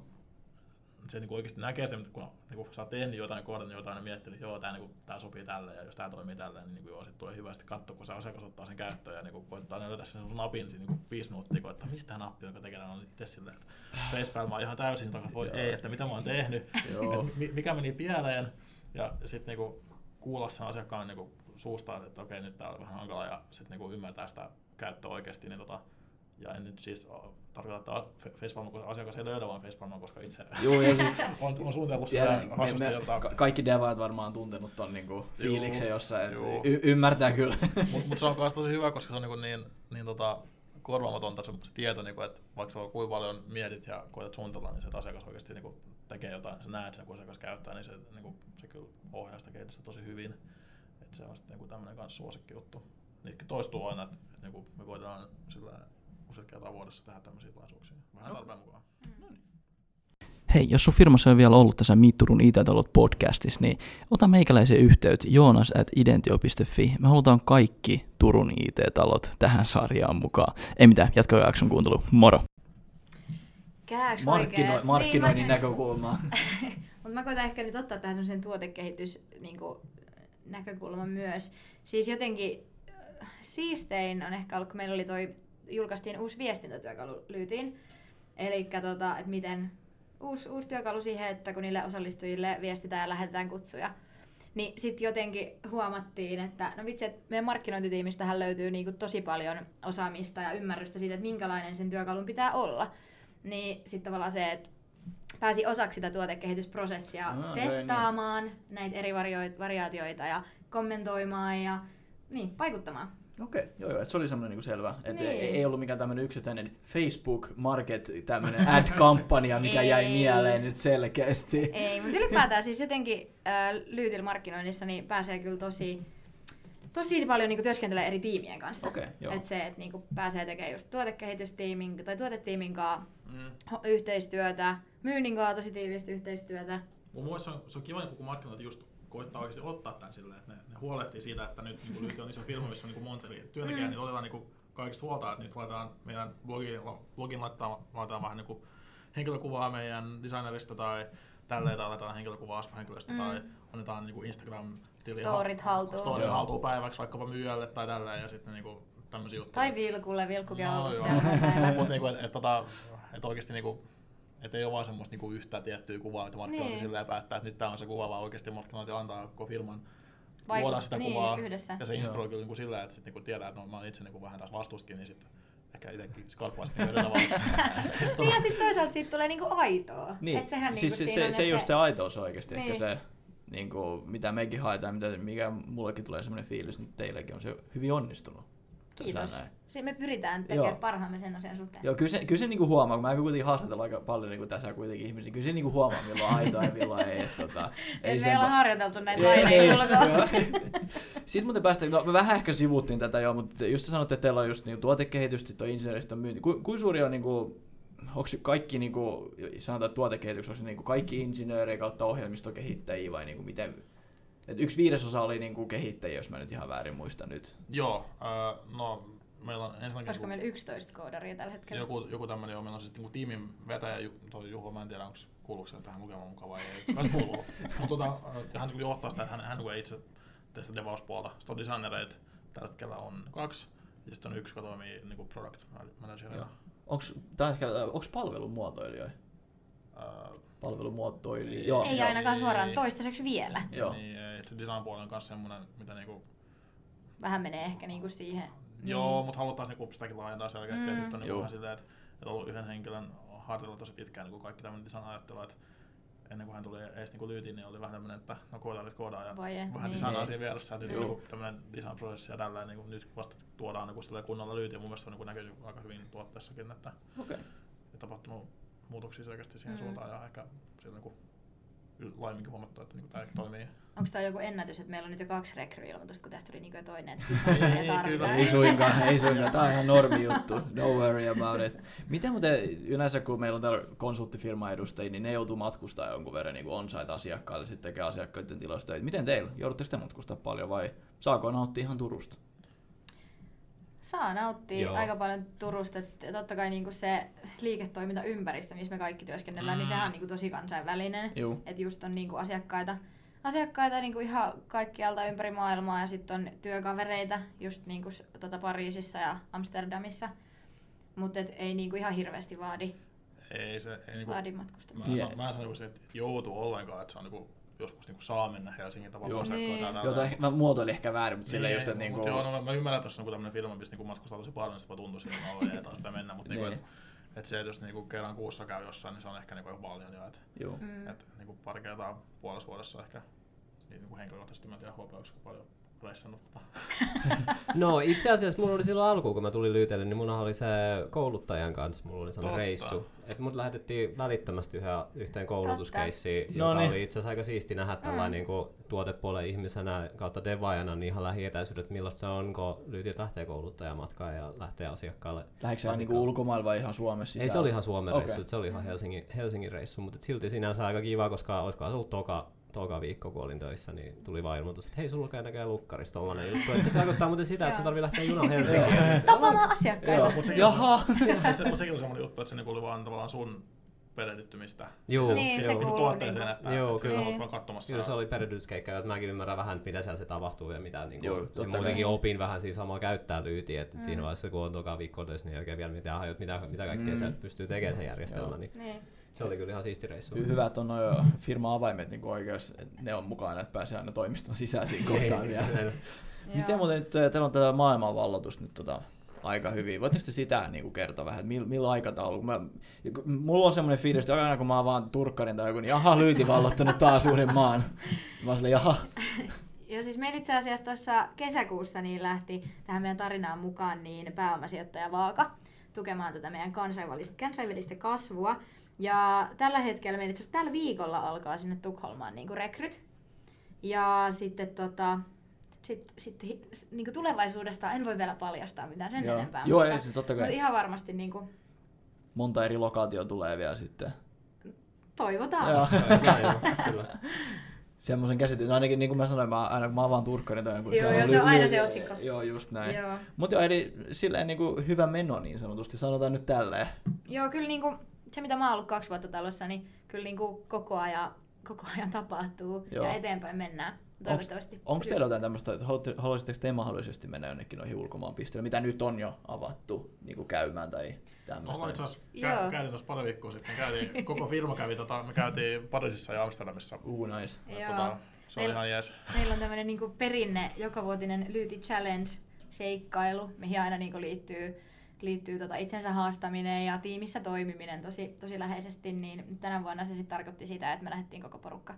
se niin oikeasti näkee sen, kun niin sä oot tehnyt jotain, kohdannut jotain ja miettinyt, että joo, tämä niin tää sopii tälle ja jos tämä toimii tälle, niin, niin joo, sit tulee hyvästi katsoa, kun se asiakas ottaa sen käyttöön ja niin koittaa löytää sen sun napin siinä niin viisi minuuttia, kun, että mistä tämä nappi, jonka tekee, on itse silleen, että facepalm on ihan täysin takaa, voi ei, että mitä mä oon tehnyt, että mi- mikä meni pieleen? Ja sitten niin kuulla sen asiakkaan niin suusta, että okei, nyt tämä oli vähän hankala ja sitten niin ymmärtää sitä käyttöä oikeasti, niin tota, ja en nyt siis tarkoita, että kun asiakas ei löydä vaan Facepalmia, koska itse Joo, ja siis on, on suunnitellut tiedän, sitä hassusti. me, jota- ka- kaikki devaat varmaan tuntenut ton niinku fiiliksen jossain, että juu. y- ymmärtää kyllä. Mutta mut se on myös tosi hyvä, koska se on niin, niin, niin tota, korvaamatonta se, se tieto, niin kuin, että vaikka sä kuinka paljon mietit ja koetat suunnitella, niin se asiakas oikeasti niin kuin, tekee jotain, sä näet sen, kun asiakas käyttää, niin se, niin kuin, se kyllä ohjaa sitä kehitystä tosi hyvin. Et se on sitten niin tämmöinen myös suosikki juttu. Niitäkin toistuu aina, että, että niin kuin me koetaan sillä useat kertaa vuodessa tehdä tämmöisiä tilaisuuksia. Vähän tarpeen mukaan. Hei, jos sun firmassa on vielä ollut tässä Miitturun IT-talot podcastissa, niin ota meikäläisen yhteyttä joonas at identio.fi. Me halutaan kaikki Turun IT-talot tähän sarjaan mukaan. Ei mitään, jatkakaa jakson kuuntelu. Moro! Kääks Markkino- oikein? markkinoinnin Niin, mä- näkökulmaa. Mutta mä koitan ehkä nyt ottaa tähän semmoisen tuotekehitys niin näkökulman myös. Siis jotenkin äh, siistein on ehkä ollut, kun meillä oli toi, julkaistiin uusi viestintätyökalu Lyytiin. Eli tota, että miten uusi, uusi työkalu siihen, että kun niille osallistujille viestitään ja lähetetään kutsuja. Niin sitten jotenkin huomattiin, että no vitsi, että meidän markkinointitiimistähän löytyy niinku tosi paljon osaamista ja ymmärrystä siitä, että minkälainen sen työkalun pitää olla. Niin sitten tavallaan se, että pääsi osaksi sitä tuotekehitysprosessia joo, testaamaan näitä eri vario- variaatioita ja kommentoimaan ja niin, vaikuttamaan. Okei, joo, joo, että se oli semmoinen niinku selvä. Että Niin. ei, ei ollut mikään tämmöinen yksittäinen Facebook Market tämmöinen ad-kampanja, mikä jäi Ei. mieleen nyt selkeästi. Ei, mutta ylipäätään siis jotenkin äh, Lyytil markkinoinnissa niin pääsee kyllä tosi, tosi paljon niinku työskentelemään eri tiimien kanssa. Okei, joo. Et se, että niinku pääsee tekemään just tuotekehitystiimin tai tuotetiimin kanssa Mm. yhteistyötä, myynnin kanssa tosi tiivistä yhteistyötä. Mun mielestä se on, se on kiva, niin kun markkinointi just koittaa oikeasti ottaa tämän silleen, että ne huolehtii siitä, että nyt niin Lyyti on iso firma, missä on niin monta eri työntekijää, Mm. niin otetaan niin kaikista huolta, että nyt laitetaan meidän blogiin, blogin laittaa, laitetaan vähän niin kuin henkilökuvaa meidän designerista tai tälleen, tai laitetaan henkilökuvaa aspahenkilöstä Mm. tai annetaan niin Instagram tili Storit haltuun. story Joo. haltuun päiväksi vaikkapa myyjälle tai tälleen ja sitten niin tämmöisiä juttuja. Tai Vilkulle, Vilkkukin on No ollut siellä. Mutta niinku, et, et, tota, et oikeasti niinku, et ei ole vaan semmoista niinku yhtä tiettyä kuvaa, että markkinointi Niin. silleen päättää, että nyt tämä on se kuva, vaan oikeasti markkinointi antaa koko firman Vaikut- luoda sitä niin, kuvaa. yhdessä. Ja se inspiroi kyllä niinku sillä, että sit niinku tietää, että no, mä oon itse niinku vähän taas vastustakin, niin sitten ehkä itsekin skarppaa sitten niinku eri tavalla. Niin ja sitten toisaalta siitä tulee niinku aitoa. Niin, Et sehän siis niinku se, siinä se, se just se aitous on oikeasti Niin. ehkä se, niin kuin, mitä mekin haetaan, mitä, mikä mullekin tulee semmoinen fiilis, että teillekin on se hyvin onnistunut. Kiitos. Näin. Siis me pyritään tekemään Joo. parhaamme sen asian suhteen. Joo, kyllä se, kyllä se niinku huomaa, kun mä kuitenkin haastatellaan aika paljon niinku tässä kuitenkin ihmisiä, niin kyllä se niinku huomaa, milloin on aitoa ja milloin ei. Et, tota, Ei me olla va- harjoiteltu näitä laineja ulkoa. Sitten muuten päästään, no me vähän ehkä sivuttiin tätä jo, mutta just te sanotte, että teillä on just niinku tuotekehitystä, tuo insinööristön myynti. Ku, kuin suuri on niinku, onko kaikki niinku, sanotaan että tuotekehityksessä, onko se niinku kaikki insinöörejä kautta ohjelmistokehittäjiä vai niinku miten? Et yksi viidesosa oli niinku kehittäjiä, jos mä nyt ihan väärin muistan nyt. Joo, äh, no meillä on ensinnäkin Olisiko meillä 11 koodaria tällä hetkellä? joku, joku tämmöinen, joo, meillä on sitten niinku tiimin vetäjä, toi Juho, mä en tiedä onko kuuluuko se tähän lukemaan mukaan vai ei, kai se kuuluu. Mutta tota, äh, hän niinku johtaa sitä, että hän, hän ei itse tee sitä devauspuolta. Sitten on designereita, tällä hetkellä on kaksi, ja sitten on yksi, joka toimii niinku product managerina. Onks, tää ehkä, onks Äh, Palvelumuotoilijoita. Ei. Joo, Ei joo, ainakaan ei, suoraan ei. toistaiseksi vielä. Joo. Niin, se design puoli on myös semmoinen, mitä niinku, Vähän menee ehkä niinku siihen. joo, mutta halutaan niinku sitäkin laajentaa selkeästi, mm. Että nyt on niinku vähän silleen, että, että on ollut yhden henkilön harteilla tosi pitkään niin kaikki tämmöinen design ajattelu, että ennen kuin hän tuli edes niin lyytiin, niin oli vähän tämmöinen, että no koodaarit koodaa ja Vai ei, vähän niin. designaa Niin. siinä vieressä, nyt on niin tämmöinen design-prosessi ja tällä niin kuin nyt vasta tuodaan niin kunnolla lyyti ja mun mielestä se on niin näkyy aika hyvin tuotteessakin, että Okei. on tapahtunut muutoksia selkeästi siihen Mm. suuntaan ja ehkä siellä niin kuin laajemminkin huomattu, että niin tämä ehkä toimii. Onko tämä joku ennätys, että meillä on nyt jo kaksi rekry-ilmoitusta, kun tästä tuli niinku jo toinen, että Ei, ei, kyllä. Ei suinkaan, ei suinkaan. Tämä on ihan normi juttu. No worry about it. Miten muuten yleensä, kun meillä on täällä konsulttifirma edustajia, niin ne joutuu matkustaa jonkun verran niin on-site asiakkaille, sitten tekee asiakkaiden tiloista. Miten teillä? Joudutteko te matkustaa paljon vai saako nauttia ihan Turusta? Saa nauttia Joo. aika paljon Turusta. Et totta kai niinku se liiketoimintaympäristö, missä me kaikki työskennellään, mm. niin Mm. sehän on niinku tosi kansainvälinen. Että just on niinku asiakkaita, asiakkaita niinku ihan kaikkialta ympäri maailmaa ja sitten on työkavereita just niinku s- tota Pariisissa ja Amsterdamissa. Mutta ei niinku ihan hirveästi vaadi, Ei se, ei, niin kuin, vaadi mä, matkustamista. Yeah. yeah. mä en sano, että joutuu ollenkaan, että se on niin kuin, joskus niin kuin saa mennä Helsingin tavalla Joo. Niin. Jota, mä muotoilin ehkä väärin, mutta silleen Niin, just, että mut niinku... Joo, no, mä- mä ymmärrän, että jos on tämmöinen firma, missä niinku matkustaa tosi paljon, niin sitten voi tuntua siltä, että ei taas mennä, mutta niinku, Niin. et, et se, että jos niinku kerran kuussa käy jossain, niin se on ehkä niinku paljon jo, että Joo. Mm. et, niinku pari kertaa puolessa vuodessa ehkä niin niinku henkilökohtaisesti mä en tiedä HP, onko paljon reissannut. Tota. No itse asiassa mulla oli silloin alkuun, kun mä tulin Lyyteelle, niin mulla oli se kouluttajan kanssa, mulla oli sellainen Totta. reissu. Että mut lähetettiin välittömästi yhden, yhteen koulutuskeissiin, No joka niin. oli itse asiassa aika siisti nähdä tällainen niin kuin tuotepuolen ihmisenä kautta devaajana niin ihan lähietäisyydet, millaista se on, kun Lyytit lähtee kouluttajamatkaan ja lähtee asiakkaalle. Lähdikö se ihan niinku ulkomailla vai ihan Suomessa Ei se oli ihan Suomen Okei. reissu, se oli ihan Helsingin, Helsingin reissu, mutta silti sinänsä aika kiva, koska olisikohan se ollut toka, toka viikko, kun olin töissä, niin tuli vaan ilmoitus, että hei, sulla lukee näköjään lukkarissa tollanen juttu. Et se tarkoittaa muuten sitä, että se Joo. tarvii lähteä junan Helsinkiin. Tapaamaan asiakkaita. Joo. Mut sekin, Jaha! Se, se, sekin oli semmoinen juttu, että se niinku oli vaan tavallaan sun perehdyttymistä. Juu, Niin, se joo. kuuluu tuotteeseen, niinku- että, Joo, kyllä. sä oot vaan katsomassa. Kyllä se oli perehdytyskeikka, että mäkin ymmärrän vähän, että mitä siellä se tapahtuu ja mitä niin Joo, kuin, ja kai. muutenkin opin vähän siinä samalla käyttää lyytiä, että Mm. siinä vaiheessa kun on toka viikko töissä, niin ei oikein vielä mitään hajut, mitä, mitä kaikkea Mm. se pystyy tekemään se järjestelmä. Joo. Niin. Niin. Se oli kyllä ihan siisti reissu. Hy- Hyvä, että on noin firma-avaimet niin oikeus, että ne on mukana, että pääsee aina toimiston sisään siinä kohtaan vielä. Miten muuten nyt, äh, teillä on tätä maailmanvalloitus nyt tota, aika hyvin. Voitteko te sitä niin kuin kertoa vähän, että millä, millä aikataululla? Mä, mulla on semmoinen fiilis, että aina kun mä oon vaan turkkarin tai joku, niin jaha, lyyti vallottanut taas uuden maan. Mä oon jaha. Joo, siis meillä itse asiassa tuossa kesäkuussa niin lähti tähän meidän tarinaan mukaan niin pääomasijoittaja Vaaka tukemaan tätä meidän kansainvälistä, kansainvälistä kasvua. Ja tällä hetkellä meillä itse asiassa tällä viikolla alkaa sinne Tukholmaan niin rekryt. Ja sitten tota, sit, sit, niin tulevaisuudesta en voi vielä paljastaa mitään sen Joo. enempää. Joo, mutta, ei, siis totta kai. mutta ihan varmasti niin kuin, Monta eri lokaatio tulee vielä sitten. toivotaan. Joo. Kyllä. Semmoisen käsityksen, ainakin niin kuin mä sanoin, mä, aina, mä oon vaan turkkari tai jonkun. Joo, joo, se on aina se otsikko. Joo, just näin. Joo. Mutta joo, eli silleen niin kuin hyvä meno niin sanotusti, sanotaan nyt tälleen. Joo, kyllä niinku, se mitä mä oon ollut kaksi vuotta talossa, niin kyllä niinku koko ajan, koko ajan tapahtuu Joo. ja eteenpäin mennään. Toivottavasti. Onko teillä jotain tämmöistä, että haluaisitteko te mahdollisesti mennä jonnekin noihin ulkomaan pisteille, mitä nyt on jo avattu niin kuin käymään tai tämmöistä? Ollaan itse asiassa Joo. kä- käytiin tuossa pari viikkoa sitten. Käytiin, koko firma kävi, tota, me käytiin Pariisissa ja Amsterdamissa. Uh, nice. Et Joo. Tota, se oli Meillä- ihan jees. Meillä on tämmöinen niinku perinne, jokavuotinen Lyyti Challenge seikkailu, mihin aina niinku liittyy, liittyy tota itsensä haastaminen ja tiimissä toimiminen tosi, tosi läheisesti, niin tänä vuonna se sitten tarkoitti sitä, että me lähdettiin koko porukka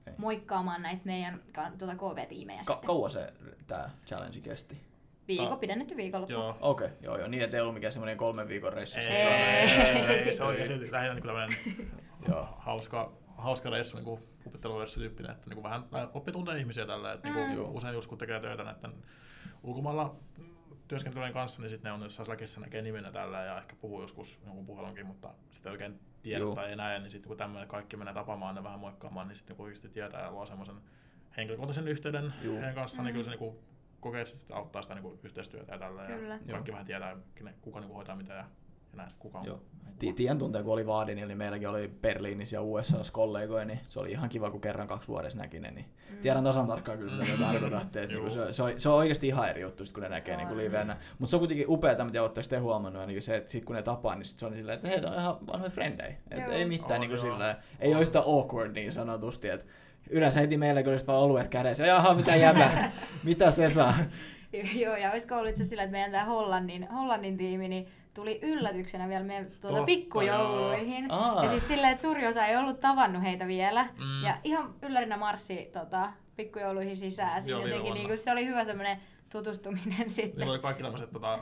Okei. moikkaamaan näitä meidän tuota KV-tiimejä Ka- sitten. kauan se tämä challenge kesti? Viikko, Ah. pidennetty viikonloppu. Joo. Okei, okay, joo joo, niin ettei ollut mikään semmoinen kolmen viikon reissu. Ei, Ei. ei, ei, se oli silti lähinnä niin tämmöinen Joo. hauska, hauska reissu, niin kupittelureissu tyyppinen, että niin kuin vähän oppi tuntea ihmisiä tällä, että Mm. niin kuin usein just kun tekee töitä näiden ulkomailla työskentelyjen kanssa, niin sitten ne on jossain lakissa näkee nimenä tällä ja ehkä puhuu joskus jonkun puhelunkin, mutta sitten oikein tiedä Joo. tai ei näe, niin sitten kun tämmöinen kaikki menee tapaamaan ja vähän moikkaamaan, niin sitten oikeasti tietää ja luo semmoisen henkilökohtaisen yhteyden Joo. heidän kanssaan, Mm. niin kyllä se niin kuin kokee, että sitten auttaa sitä niin kuin yhteistyötä ja tällä Kyllä. ja kaikki vähän tietää, kene- kuka niin kuin hoitaa mitä ja, ja näin, kuka on Joo. Ti- Tien tuntee, kun oli Vaadinilla, niin meilläkin oli Berliinissä ja USAssa kollegoja, niin se oli ihan kiva, kun kerran kaksi vuodessa näki ne. Niin Mm. Tiedän tasan tarkkaan kyllä, mitä te Mm. tarkoitatte. Että niinku se, se, on, se on oikeasti ihan eri juttu, sit kun ne näkee niinku On. livenä. Mutta se on kuitenkin upeaa, mitä olette sitten huomannut, niin se, että sit kun ne tapaa, niin sit se on silleen, että hei, tää on ihan vanhoja frendejä. Et ei mitään niinku silleen, ei ole yhtä awkward niin sanotusti. Et yleensä heti meillä kyllä vaan oluet kädessä. Jaha, mitä jäbä, mitä se saa? Joo, ja olisiko ollut itse sillä, että meidän tämä Hollannin, Hollannin tiimi niin tuli yllätyksenä vielä meidän tuota Totta, pikkujouluihin. Aa. Ja siis silleen, että suuri osa ei ollut tavannut heitä vielä. Mm. Ja ihan yllärinä marssi tota, pikkujouluihin sisään. Siinä Joo, jotenkin, niin se oli hyvä semmoinen tutustuminen sitten. Niillä oli kaikki tämmöiset tota,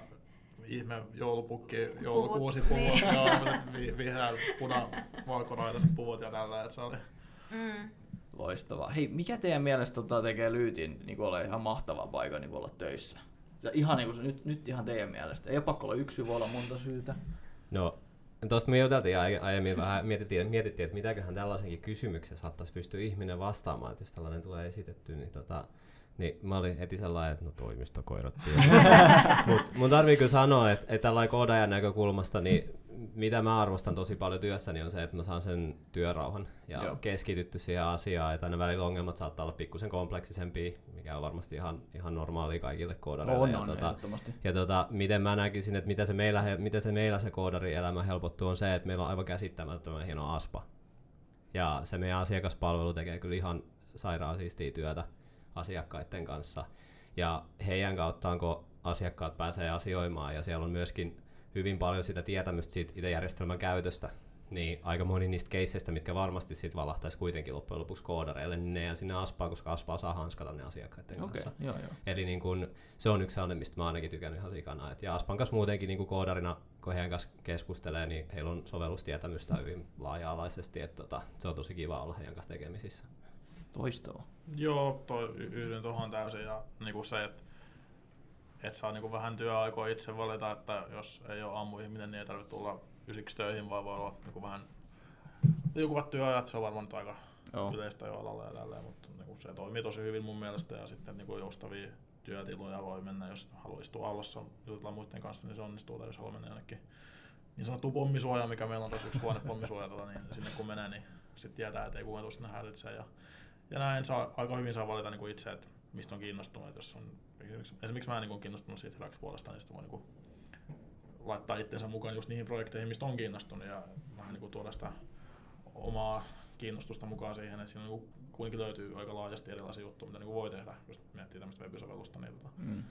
ihme joulupukki, joulukuusi Puvut, puvut, niin. joo, tämmöset vi, vihreä, puna, valkoraitaiset puvut ja tällä, että se oli. Mm. Loistavaa. Hei, mikä teidän mielestä tota, tekee Lyytin niin ole ihan mahtavan paikan niin olla töissä? Se, ihan niin kuin, nyt, nyt ihan teidän mielestä. Ei ole pakko olla yksi voi olla monta syytä. No, tuosta me juteltiin aie- aiemmin vähän, mietittiin, mietittiin, että mitäköhän tällaisenkin kysymyksen saattaisi pystyä ihminen vastaamaan, että jos tällainen tulee esitetty, niin, tota, niin mä olin heti sellainen, että no toimistokoirat Mutta mun tarvii kyllä sanoa, että, että tällainen koodajan näkökulmasta, niin mitä mä arvostan tosi paljon työssäni on se, että mä saan sen työrauhan ja Joo. Keskitytty siihen asiaan, että aina välillä ongelmat saattaa olla pikkusen kompleksisempia, mikä on varmasti ihan, ihan normaalia kaikille koodareille. On, ja on, tota, ja tota, miten mä näkisin, että mitä se meillä, miten se meillä se koodarielämä helpottuu, on se, että meillä on aivan käsittämättömän hieno aspa. Ja se meidän asiakaspalvelu tekee kyllä ihan sairaan siistiä työtä asiakkaiden kanssa. Ja heidän kauttaan, kun asiakkaat pääsee asioimaan ja siellä on myöskin hyvin paljon sitä tietämystä siitä itse järjestelmän käytöstä, niin aika moni niistä keisseistä, mitkä varmasti sitten valahtaisi kuitenkin loppujen lopuksi koodareille, niin ne jää sinne aspaan, koska aspaa saa hanskata ne asiakkaiden Okei, kanssa. joo joo. Eli niin kun, se on yksi sellainen, mistä mä ainakin tykännyt ihan sikana. Et ja Aspan kanssa muutenkin niin koodarina, kun heidän kanssa keskustelee, niin heillä on sovellustietämystä hyvin laaja-alaisesti. Et tota, se on tosi kiva olla heidän kanssa tekemisissä. Loistavaa. Joo, toi, yhdyn tuohon täysin ja niinku se, että et saa niinku vähän työaikoa itse valita, että jos ei ole aamuihminen, niin ei tarvitse tulla ysiksi töihin, vaan voi olla niinku vähän liukuvat työajat, se on varmaan nyt aika Joo. yleistä jo alalla ja tälleen, mutta niinku se toimii tosi hyvin mun mielestä ja sitten niinku joustavia työtiloja voi mennä, jos haluaa istua aulassa jutella muiden kanssa, niin se onnistuu, tai jos haluaa mennä jonnekin niin sanottu pommisuoja, mikä meillä on tosi yksi huone pommisuoja, tota, niin sinne kun menee, niin sitten tietää, että ei kukaan tule sinne häiritsee. Ja, ja näin saa, aika hyvin saa valita niin kuin itse, että mistä on kiinnostunut. Että jos on, esimerkiksi, esimerkiksi mä niin kuin kiinnostunut siitä hyväksi puolesta, niin sitten voi niin kuin laittaa itsensä mukaan just niihin projekteihin, mistä on kiinnostunut ja vähän niin kuin tuoda sitä omaa kiinnostusta mukaan siihen, että siinä niin kuitenkin löytyy aika laajasti erilaisia juttuja, mitä niin voi tehdä, jos miettii tämmöistä webisovellusta, niin, tota, Mm.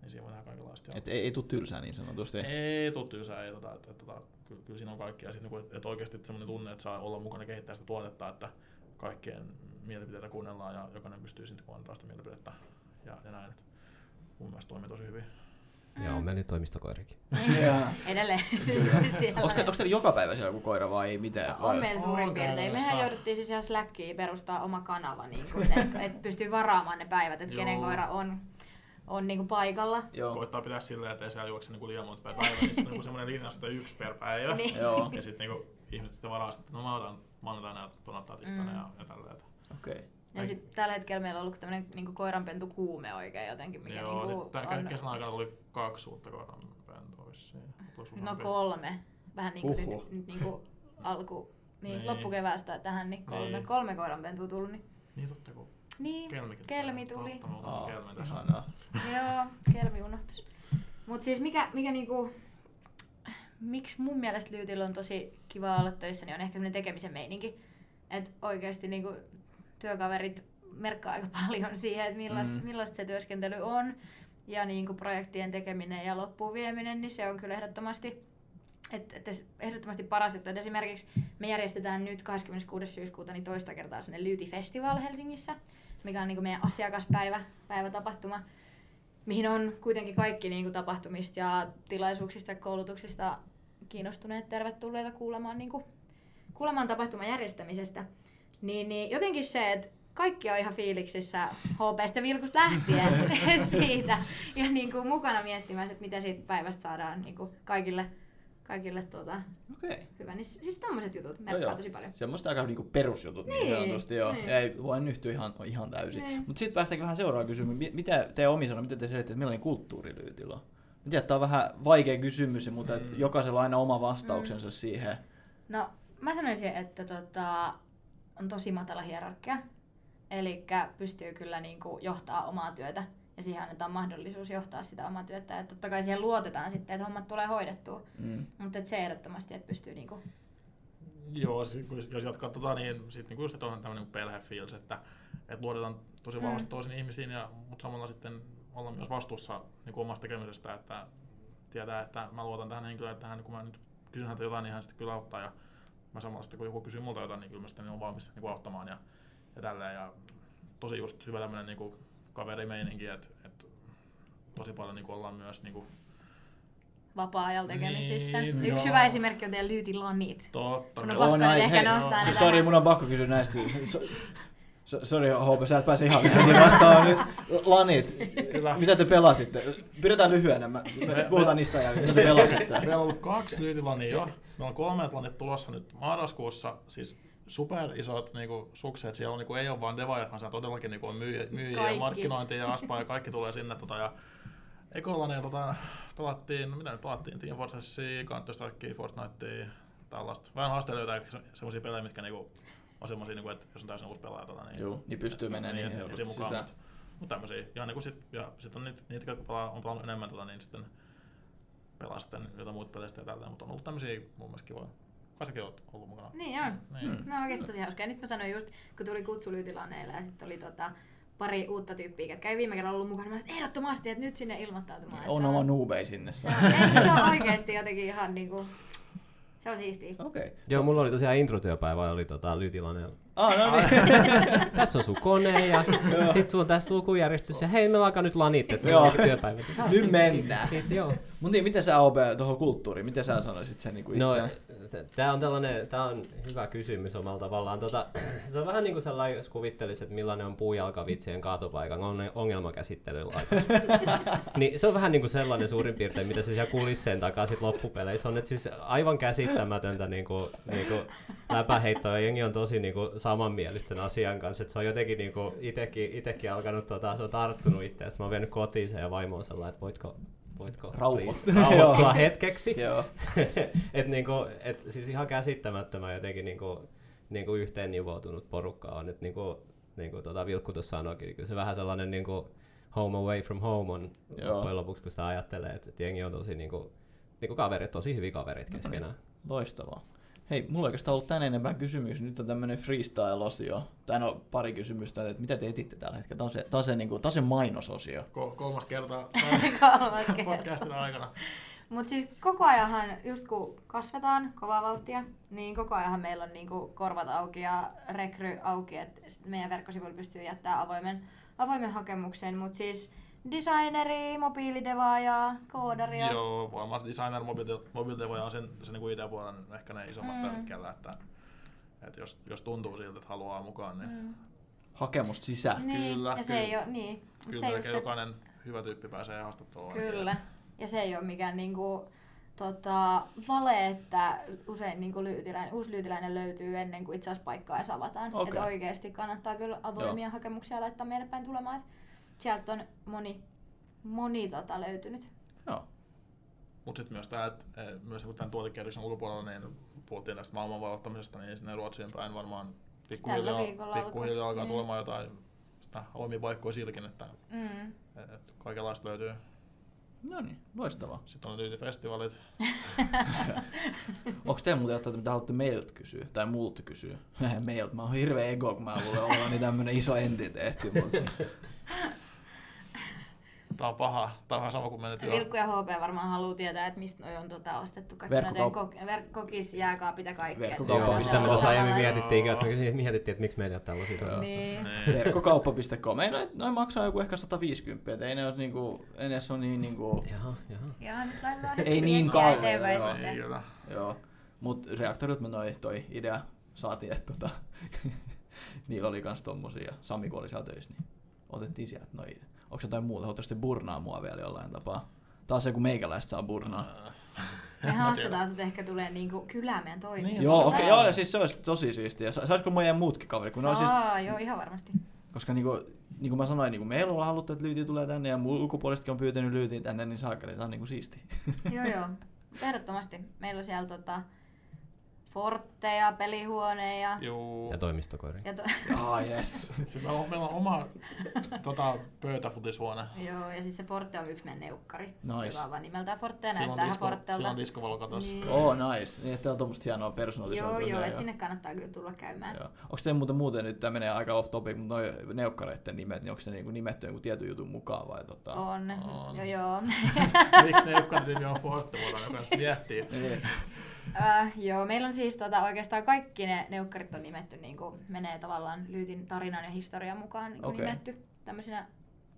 niin siinä voi tehdä kaikenlaista. Et ei, ei tule tylsää niin sanotusti. Ei tuu tylsää, ei, tota, että, että, tota, kyllä, kyllä, siinä on kaikkea. Sitten, niin että oikeasti semmoinen tunne, että saa olla mukana kehittää sitä tuotetta, että kaikkien mielipiteitä kuunnellaan ja jokainen pystyy sitten antaa sitä mielipidettä ja, ja näin. Että mun mielestä toimii tosi hyvin. Ja on mennyt toimistokoirikin. Jaa. Edelleen. Siellä Onko te, onko teillä joka päivä siellä joku koira vai ei mitään? on Vai? meillä suurin piirtein. Mehän jouduttiin siis ihan Slackiin perustaa oma kanava, niin että et pystyy varaamaan ne päivät, että kenen Joo. koira on, on niin kuin paikalla. Joo. Koittaa pitää silleen, että ei siellä juokse niin liian monta per päivä, niin sitten niin semmoinen linja sitten yksi per päivä. Niin. Joo. Ja sitten niin ihmiset sitten varaa, että no mä otan maanantaina ja tuon ottaa tiistaina Mm. ja, ja tälleen. Okei. Okay. Ja sit tällä hetkellä meillä on ollut tämmöinen niin koiranpentu kuume oikein jotenkin, mikä Joo, niin nyt tämän on, kesän aikana tuli kaksi uutta koiran pentua vissiin. No kolme, vähän niin kuin Huhhuh. nyt, nyt niin kuin alku, niin, Niin. loppukeväästä tähän, niin kolme, Niin. kolme koiranpentua tullut. Niin, Niin totta, kun niin kelmikin kelmi tuli. Totta, kelmi tässä. Joo, kelmi unohtus. Mut siis mikä, mikä niinku, miksi mun mielestä Lyytillä on tosi kiva olla töissä, niin on ehkä semmoinen tekemisen meininki. Että oikeasti niinku työkaverit merkkaa aika paljon siihen, että millaista, Mm. millaista se työskentely on. Ja niinku projektien tekeminen ja loppuun vieminen, niin se on kyllä ehdottomasti, et, et ehdottomasti paras juttu. Et esimerkiksi me järjestetään nyt 26. syyskuuta niin toista kertaa sinne Lyyti Festival Helsingissä, mikä on niinku meidän asiakaspäivä, päivätapahtuma mihin on kuitenkin kaikki niin kuin tapahtumista ja tilaisuuksista ja koulutuksista kiinnostuneet tervetulleita kuulemaan, niin kuin, kuulemaan tapahtuman järjestämisestä. Niin, niin jotenkin se, että kaikki on ihan fiiliksissä HPstä Vilkusta lähtien siitä ja niin kuin mukana miettimään, että mitä siitä päivästä saadaan niin kuin kaikille, kaikille tuota, Okei. Okay. hyvä. Niin siis tommoset jutut No merkkaa joo. tosi paljon. Semmoista aika niinku perusjutut niin, Niin, sanotusti, joo. niin. Ei voi yhtyä ihan, ihan täysin. Niin. Mutta sitten päästäänkin vähän seuraavaan kysymykseen. Mi- Mitä te omi sanoo, mitä te selitte, että millainen kulttuuri Lyytillä on? Mä tiedän, että tämä on vähän vaikea kysymys, mutta että Mm. jokaisella on aina oma vastauksensa siihen. No, mä sanoisin, että tota, on tosi matala hierarkia. Eli pystyy kyllä niin kuin johtaa omaa työtä ja siihen annetaan mahdollisuus johtaa sitä omaa työtä. Ja totta kai siihen luotetaan sitten, että hommat tulee hoidettua. Mm. Mutta se ehdottomasti, että pystyy niinku... Joo, sit, kun jos jatkaa tota, niin sitten niin just, että onhan tämmöinen perhefiilis, että, että luotetaan tosi vahvasti Mm. toisiin ihmisiin, ja, mutta samalla sitten ollaan myös vastuussa niin kuin omasta tekemisestä, että tietää, että mä luotan tähän henkilöön, että hän, kun mä nyt kysyn häntä jotain, niin hän sitten kyllä auttaa, ja mä samalla sitten, kun joku kysyy multa jotain, niin kyllä mä sitten niin olen valmis niin kuin auttamaan ja, ja tälleen, ja tosi just hyvä tämmöinen niin kuin kaverimeininki, että, että tosi paljon niin kuin ollaan myös niin kuin, vapaa-ajalla tekemisissä. Niin, Yksi joo. hyvä esimerkki on teidän lyytilanit. totta. Sun on pakko nyt ehkä hei, nostaa se- ne Sori, mun on pakko kysyä näistä. So, so, sori, HP, sä et pääse ihan heti vastaan nyt. Lanit, Kyllä. mitä te pelasitte? Pidetään lyhyenä, mä, me puhutaan niistä ja mitä te pelasitte. Meillä on ollut kaksi lyytilania jo. Meillä on kolme lanit tulossa nyt marraskuussa. Siis super isot niinku, sukset. Siellä on, niinku, ei ole vaan devaajat, vaan siellä todellakin niinku, on myyjiä, myyjiä ja markkinointia ja aspaa ja kaikki tulee sinne. Tota, ja Ekolla tota, pelattiin, no mitä nyt pelattiin, Team Fortressia, Counter Strikea, Fortnitea, tällaista. Vähän haasteilijoita semmoisia pelejä, mitkä niinku, on semmoisia, niinku, että jos on täysin uusi pelaaja, tota, niin, Joo, niin pystyy menemään niin heti helposti mukaan, sisään. Mutta, mutta tämmöisiä. Ja niin sit, ja sit on niitä, niitä jotka pelaa, on pelannut enemmän, tota, niin sitten pelaa sitten jotain muita peleistä ja tälleen, mutta on ollut tämmöisiä mun mielestä kivoja. Kai säkin oot ollut mukana. Niin joo. Niin. Mm. No oikeesti tosi hauskaa. Ja nyt mä sanoin just, kun tuli kutsu lyytilaneille ja sitten oli tota, pari uutta tyyppiä, ketkä ei viime kerralla ollut mukana. Mä sanoin, että ehdottomasti, että nyt sinne ilmoittautumaan. että On oma nuubei sinne. se on, ei, se on oikeesti jotenkin ihan niinku, se on siistiä. Okei. Joo, mulla oli tosiaan introtyöpäivä, oli tota Lytilanen. Ah, no niin. tässä on sun kone ja sit sun on tässä lukujärjestys ja hei me vaikka nyt lanit, että se Joo. on niinku työpäivä. Nyt mennään. Joo. Mut niin, miten sä OP tuohon kulttuuriin, miten sä sanoisit sen niinku No, itse? Tämä on tällainen, tää on hyvä kysymys omalla tavallaan. Tota, se on vähän niin kuin sellainen, jos kuvittelisi, että millainen on puujalkavitsien kaatopaikan on- ongelmakäsittelylaitos. niin se on vähän niin kuin sellainen suurin piirtein, mitä se siellä kulisseen takaa sit loppupeleissä on. Että siis aivan käsittämätöntä niin kuin, niin kuin läpäheittoa ja jengi on tosi niin kuin samanmielistä sen asian kanssa. Että se on jotenkin niin kuin itekin, itekin alkanut, tota, se on tarttunut itseästä. Mä oon vienyt kotiin sen ja vaimo on sellainen, että voitko, voitko rauhoittua Joo. hetkeksi. Et niinku, et siis ihan käsittämättömän jotenkin niinku, niinku yhteen nivoutunut porukka on. Et niinku, niinku tota Vilkku tuossa sanoikin, niin kyllä se vähän sellainen niinku home away from home on Joo. loppujen lopuksi, kun sitä ajattelee, että et jengi on tosi niinku, niinku kaverit, tosi hyviä kaverit keskenään. Loistavaa. Hei, mulla ei oikeastaan ollut tän enempää kysymyksiä. Nyt on tämmönen freestyle-osio. Tai no, pari kysymystä, että mitä te etitte tällä hetkellä? Tämä on se, tää on se, niinku, tää on se mainososio. Ko- kolmas kerta Kolmas kerta. podcastin aikana. Mutta siis koko ajanhan, just kun kasvetaan kovaa vauhtia, niin koko ajanhan meillä on niinku korvat auki ja rekry auki, että meidän verkkosivuilla pystyy jättämään avoimen, avoimen hakemuksen. Mutta siis designeri, mobiilidevaaja, koodaria. Joo, varmaan designer, mobiilidevoja on sen, sen niin IT-puolen ehkä ne isommat Mm. tällä hetkellä, että, että jos, jos tuntuu siltä, että haluaa mukaan, niin Mm. Hakemusta sisään. Niin, Kyllä, ja se kyllä. ei ole, niin. Mut kyllä se just, et- jokainen hyvä tyyppi pääsee haastatteluun. Kyllä. Ja se ei ole mikään niinku, tota, vale, että usein niinku lyytiläinen, uusi lyytiläinen löytyy ennen kuin itse asiassa paikkaa edes avataan. Okei. Että oikeasti kannattaa kyllä avoimia hakemuksia laittaa meille päin tulemaan. Et sieltä on moni, moni tota, löytynyt. Joo. Mutta sitten myös tämä, että eh, myös kun tämän tuotekehityksen ulkopuolella, niin puhuttiin tästä maailman valottamisesta, niin sinne Ruotsiin päin varmaan pikkuhiljaa, pikkuhiljaa alkaa Niin. tulemaan jotain sitä avoimia paikkoja silläkin, että, Mm. että kaikenlaista löytyy. No niin, loistavaa. Sitten on Lyyti-festivalit. Onko te muuten jotain, mitä haluatte meiltä kysyä? Tai multa kysyä? meiltä. Mä oon hirveä ego, kun mä luulen olevani tämmönen iso entiteetti. Mutta... Tämä on paha. Tämä on vähän sama kuin menet Vilkku ja HP varmaan haluaa tietää, että mistä noi on tota, ostettu. Kaikki Verkkokaup- kok- ver- kokis, jääkaapit ja kaikki. Verkkokauppa- sitä me tuossa aiemmin mietittiin, että mietittiin, että miksi meillä ei ole tällaisia. Niin. Niin. Verkkokauppa.com. Ei noin, noin maksaa joku ehkä 150, et ei ne ole niinku, ei ne ole niin niinku, Jaha, jaha. Ja nyt laitetaan Ei niin eteenpäin joo. Niin, joo. Mut reaktorit me noi, toi idea saatiin, että tota, niillä oli kans tommosia. Ja Sami kun oli siellä töissä, niin otettiin sieltä noi. Onko jotain muuta? Haluatteko te burnaa mua vielä jollain tapaa? Taas se, kun meikäläistä saa burnaa. Me haastetaan sut ehkä tulee niinku kylään meidän toimistoon. Niin, joo, okei, okay, joo, ja siis se olisi tosi siistiä. Sa- Saisiko meidän muutkin kaverit? Kun siis, Saa, joo, ihan varmasti. koska niinku, niin kuin mä sanoin, niin kuin meillä on haluttu, että lyyti tulee tänne ja ulkopuolisetkin on pyytänyt lyytiin tänne, niin saakeli, tää on niinku siistiä. joo, joo. Mut Ehdottomasti. Meillä on siellä tota, fortteja, pelihuoneja. Juu. Ja toimistokoiri. Ja to- Ah, yes. Sitten meillä on, meillä on oma tota, pöytäfutishuone. joo, ja siis se Forte on yksi meidän neukkari. Nice. Joka on vaan nimeltään Forte ja Sillä on, näyttää disko, Fortelta. sillä on diskovalo katossa. Niin. Oh, nice. Niin, että on tommoista hienoa Joo, personalisoitua. joo, että sinne kannattaa kyllä tulla käymään. Joo. Onko teillä muuten muuten nyt, tämä menee aika off topic, mutta noi neukkareiden nimet, niin onko se niinku nimetty jonkun tietyn jutun mukaan vai tota? On, On. joo joo. Miksi ne jokainen nimi on Forte, voidaan jokainen sitten miettiä. Äh, joo, meillä on siis tota, oikeastaan kaikki ne neukkarit on nimetty, niin kuin menee tavallaan Lyytin tarinan ja historian mukaan niin Okei. nimetty tämmöisinä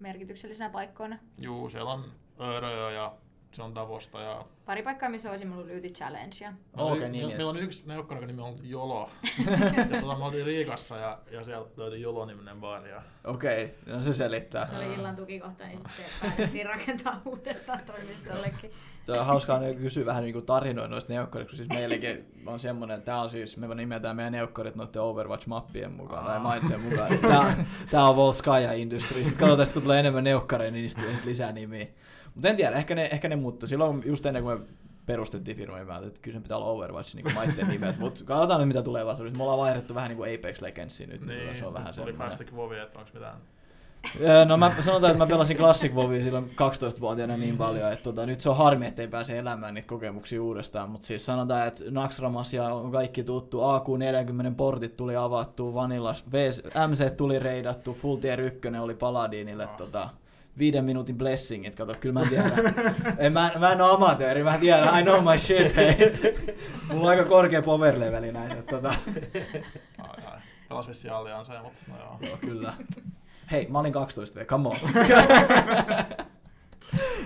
merkityksellisinä paikkoina. Juu, siellä on Öröö ja se on Davosta ja... Pari paikkaa, missä olisi ollut Lyyti Challenge. Ja... Meillä, Okei, on, niin, meillä, niin. meillä on yksi neukkari, jonka nimi on Jolo. ja tota, me oltiin Riikassa ja, ja siellä löytyi Jolo-niminen baari. Ja Okei, no se selittää. Se oli illan tukikohta, niin sitten päätettiin rakentaa uudestaan toimistollekin. Tuo on hauskaa kysyä vähän niinku tarinoja noista neukkarista, kun siis meilläkin on semmonen, että tää on siis, me nimetään meidän neukkarit noiden Overwatch-mappien mukaan, tai maitteen mukaan. Tää, tää on Volskaya Industry. Sitten katsotaan, kun tulee enemmän neukkareja, niin niistä tulee lisää nimiä. Mutta en tiedä, ehkä ne, ehkä ne muuttuu. Silloin just ennen kuin me perustettiin firma, niin mä ajattelin, että kyllä sen pitää olla Overwatch niin maitteen nimet, mutta katsotaan nyt mitä tulee vastaisuudessa. Me ollaan vaihdettu vähän niin kuin Apex Legendsiin nyt, niin, se on vähän tuli semmoinen. Classic Vovi, että onko mitään... No mä sanotaan, että mä pelasin Classic WoWia silloin 12-vuotiaana niin paljon, että tota, nyt se on harmi, ettei pääse elämään niitä kokemuksia uudestaan, mutta siis sanotaan, että Naxxramasia on kaikki tuttu, AQ40 portit tuli avattu, Vanillas, VS, MC tuli reidattu, Full Tier 1 oli Paladinille, Ah. tota, viiden minuutin blessingit, kato, kyllä mä tiedän. en, mä, mä en oo amatööri, mä tiedän, I know my shit, hei. Mulla on aika korkea power leveli näin, että tota. Pelas vissiin Allianceja, mutta no joo. Joo, kyllä. Hei, mä olin 12 V, come on.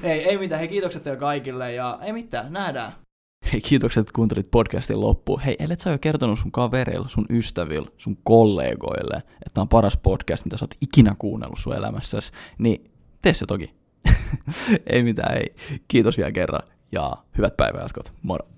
ei, ei mitään, hei kiitokset teille kaikille ja ei mitään, nähdään. Hei, kiitokset, että kuuntelit podcastin loppuun. Hei, ellet sä jo kertonut sun kavereille, sun ystäville, sun kollegoille, että on paras podcast, mitä sä oot ikinä kuunnellut sun elämässäsi, niin tee se toki. ei mitään, ei. Kiitos vielä kerran ja hyvät päivänjatkot. Moro.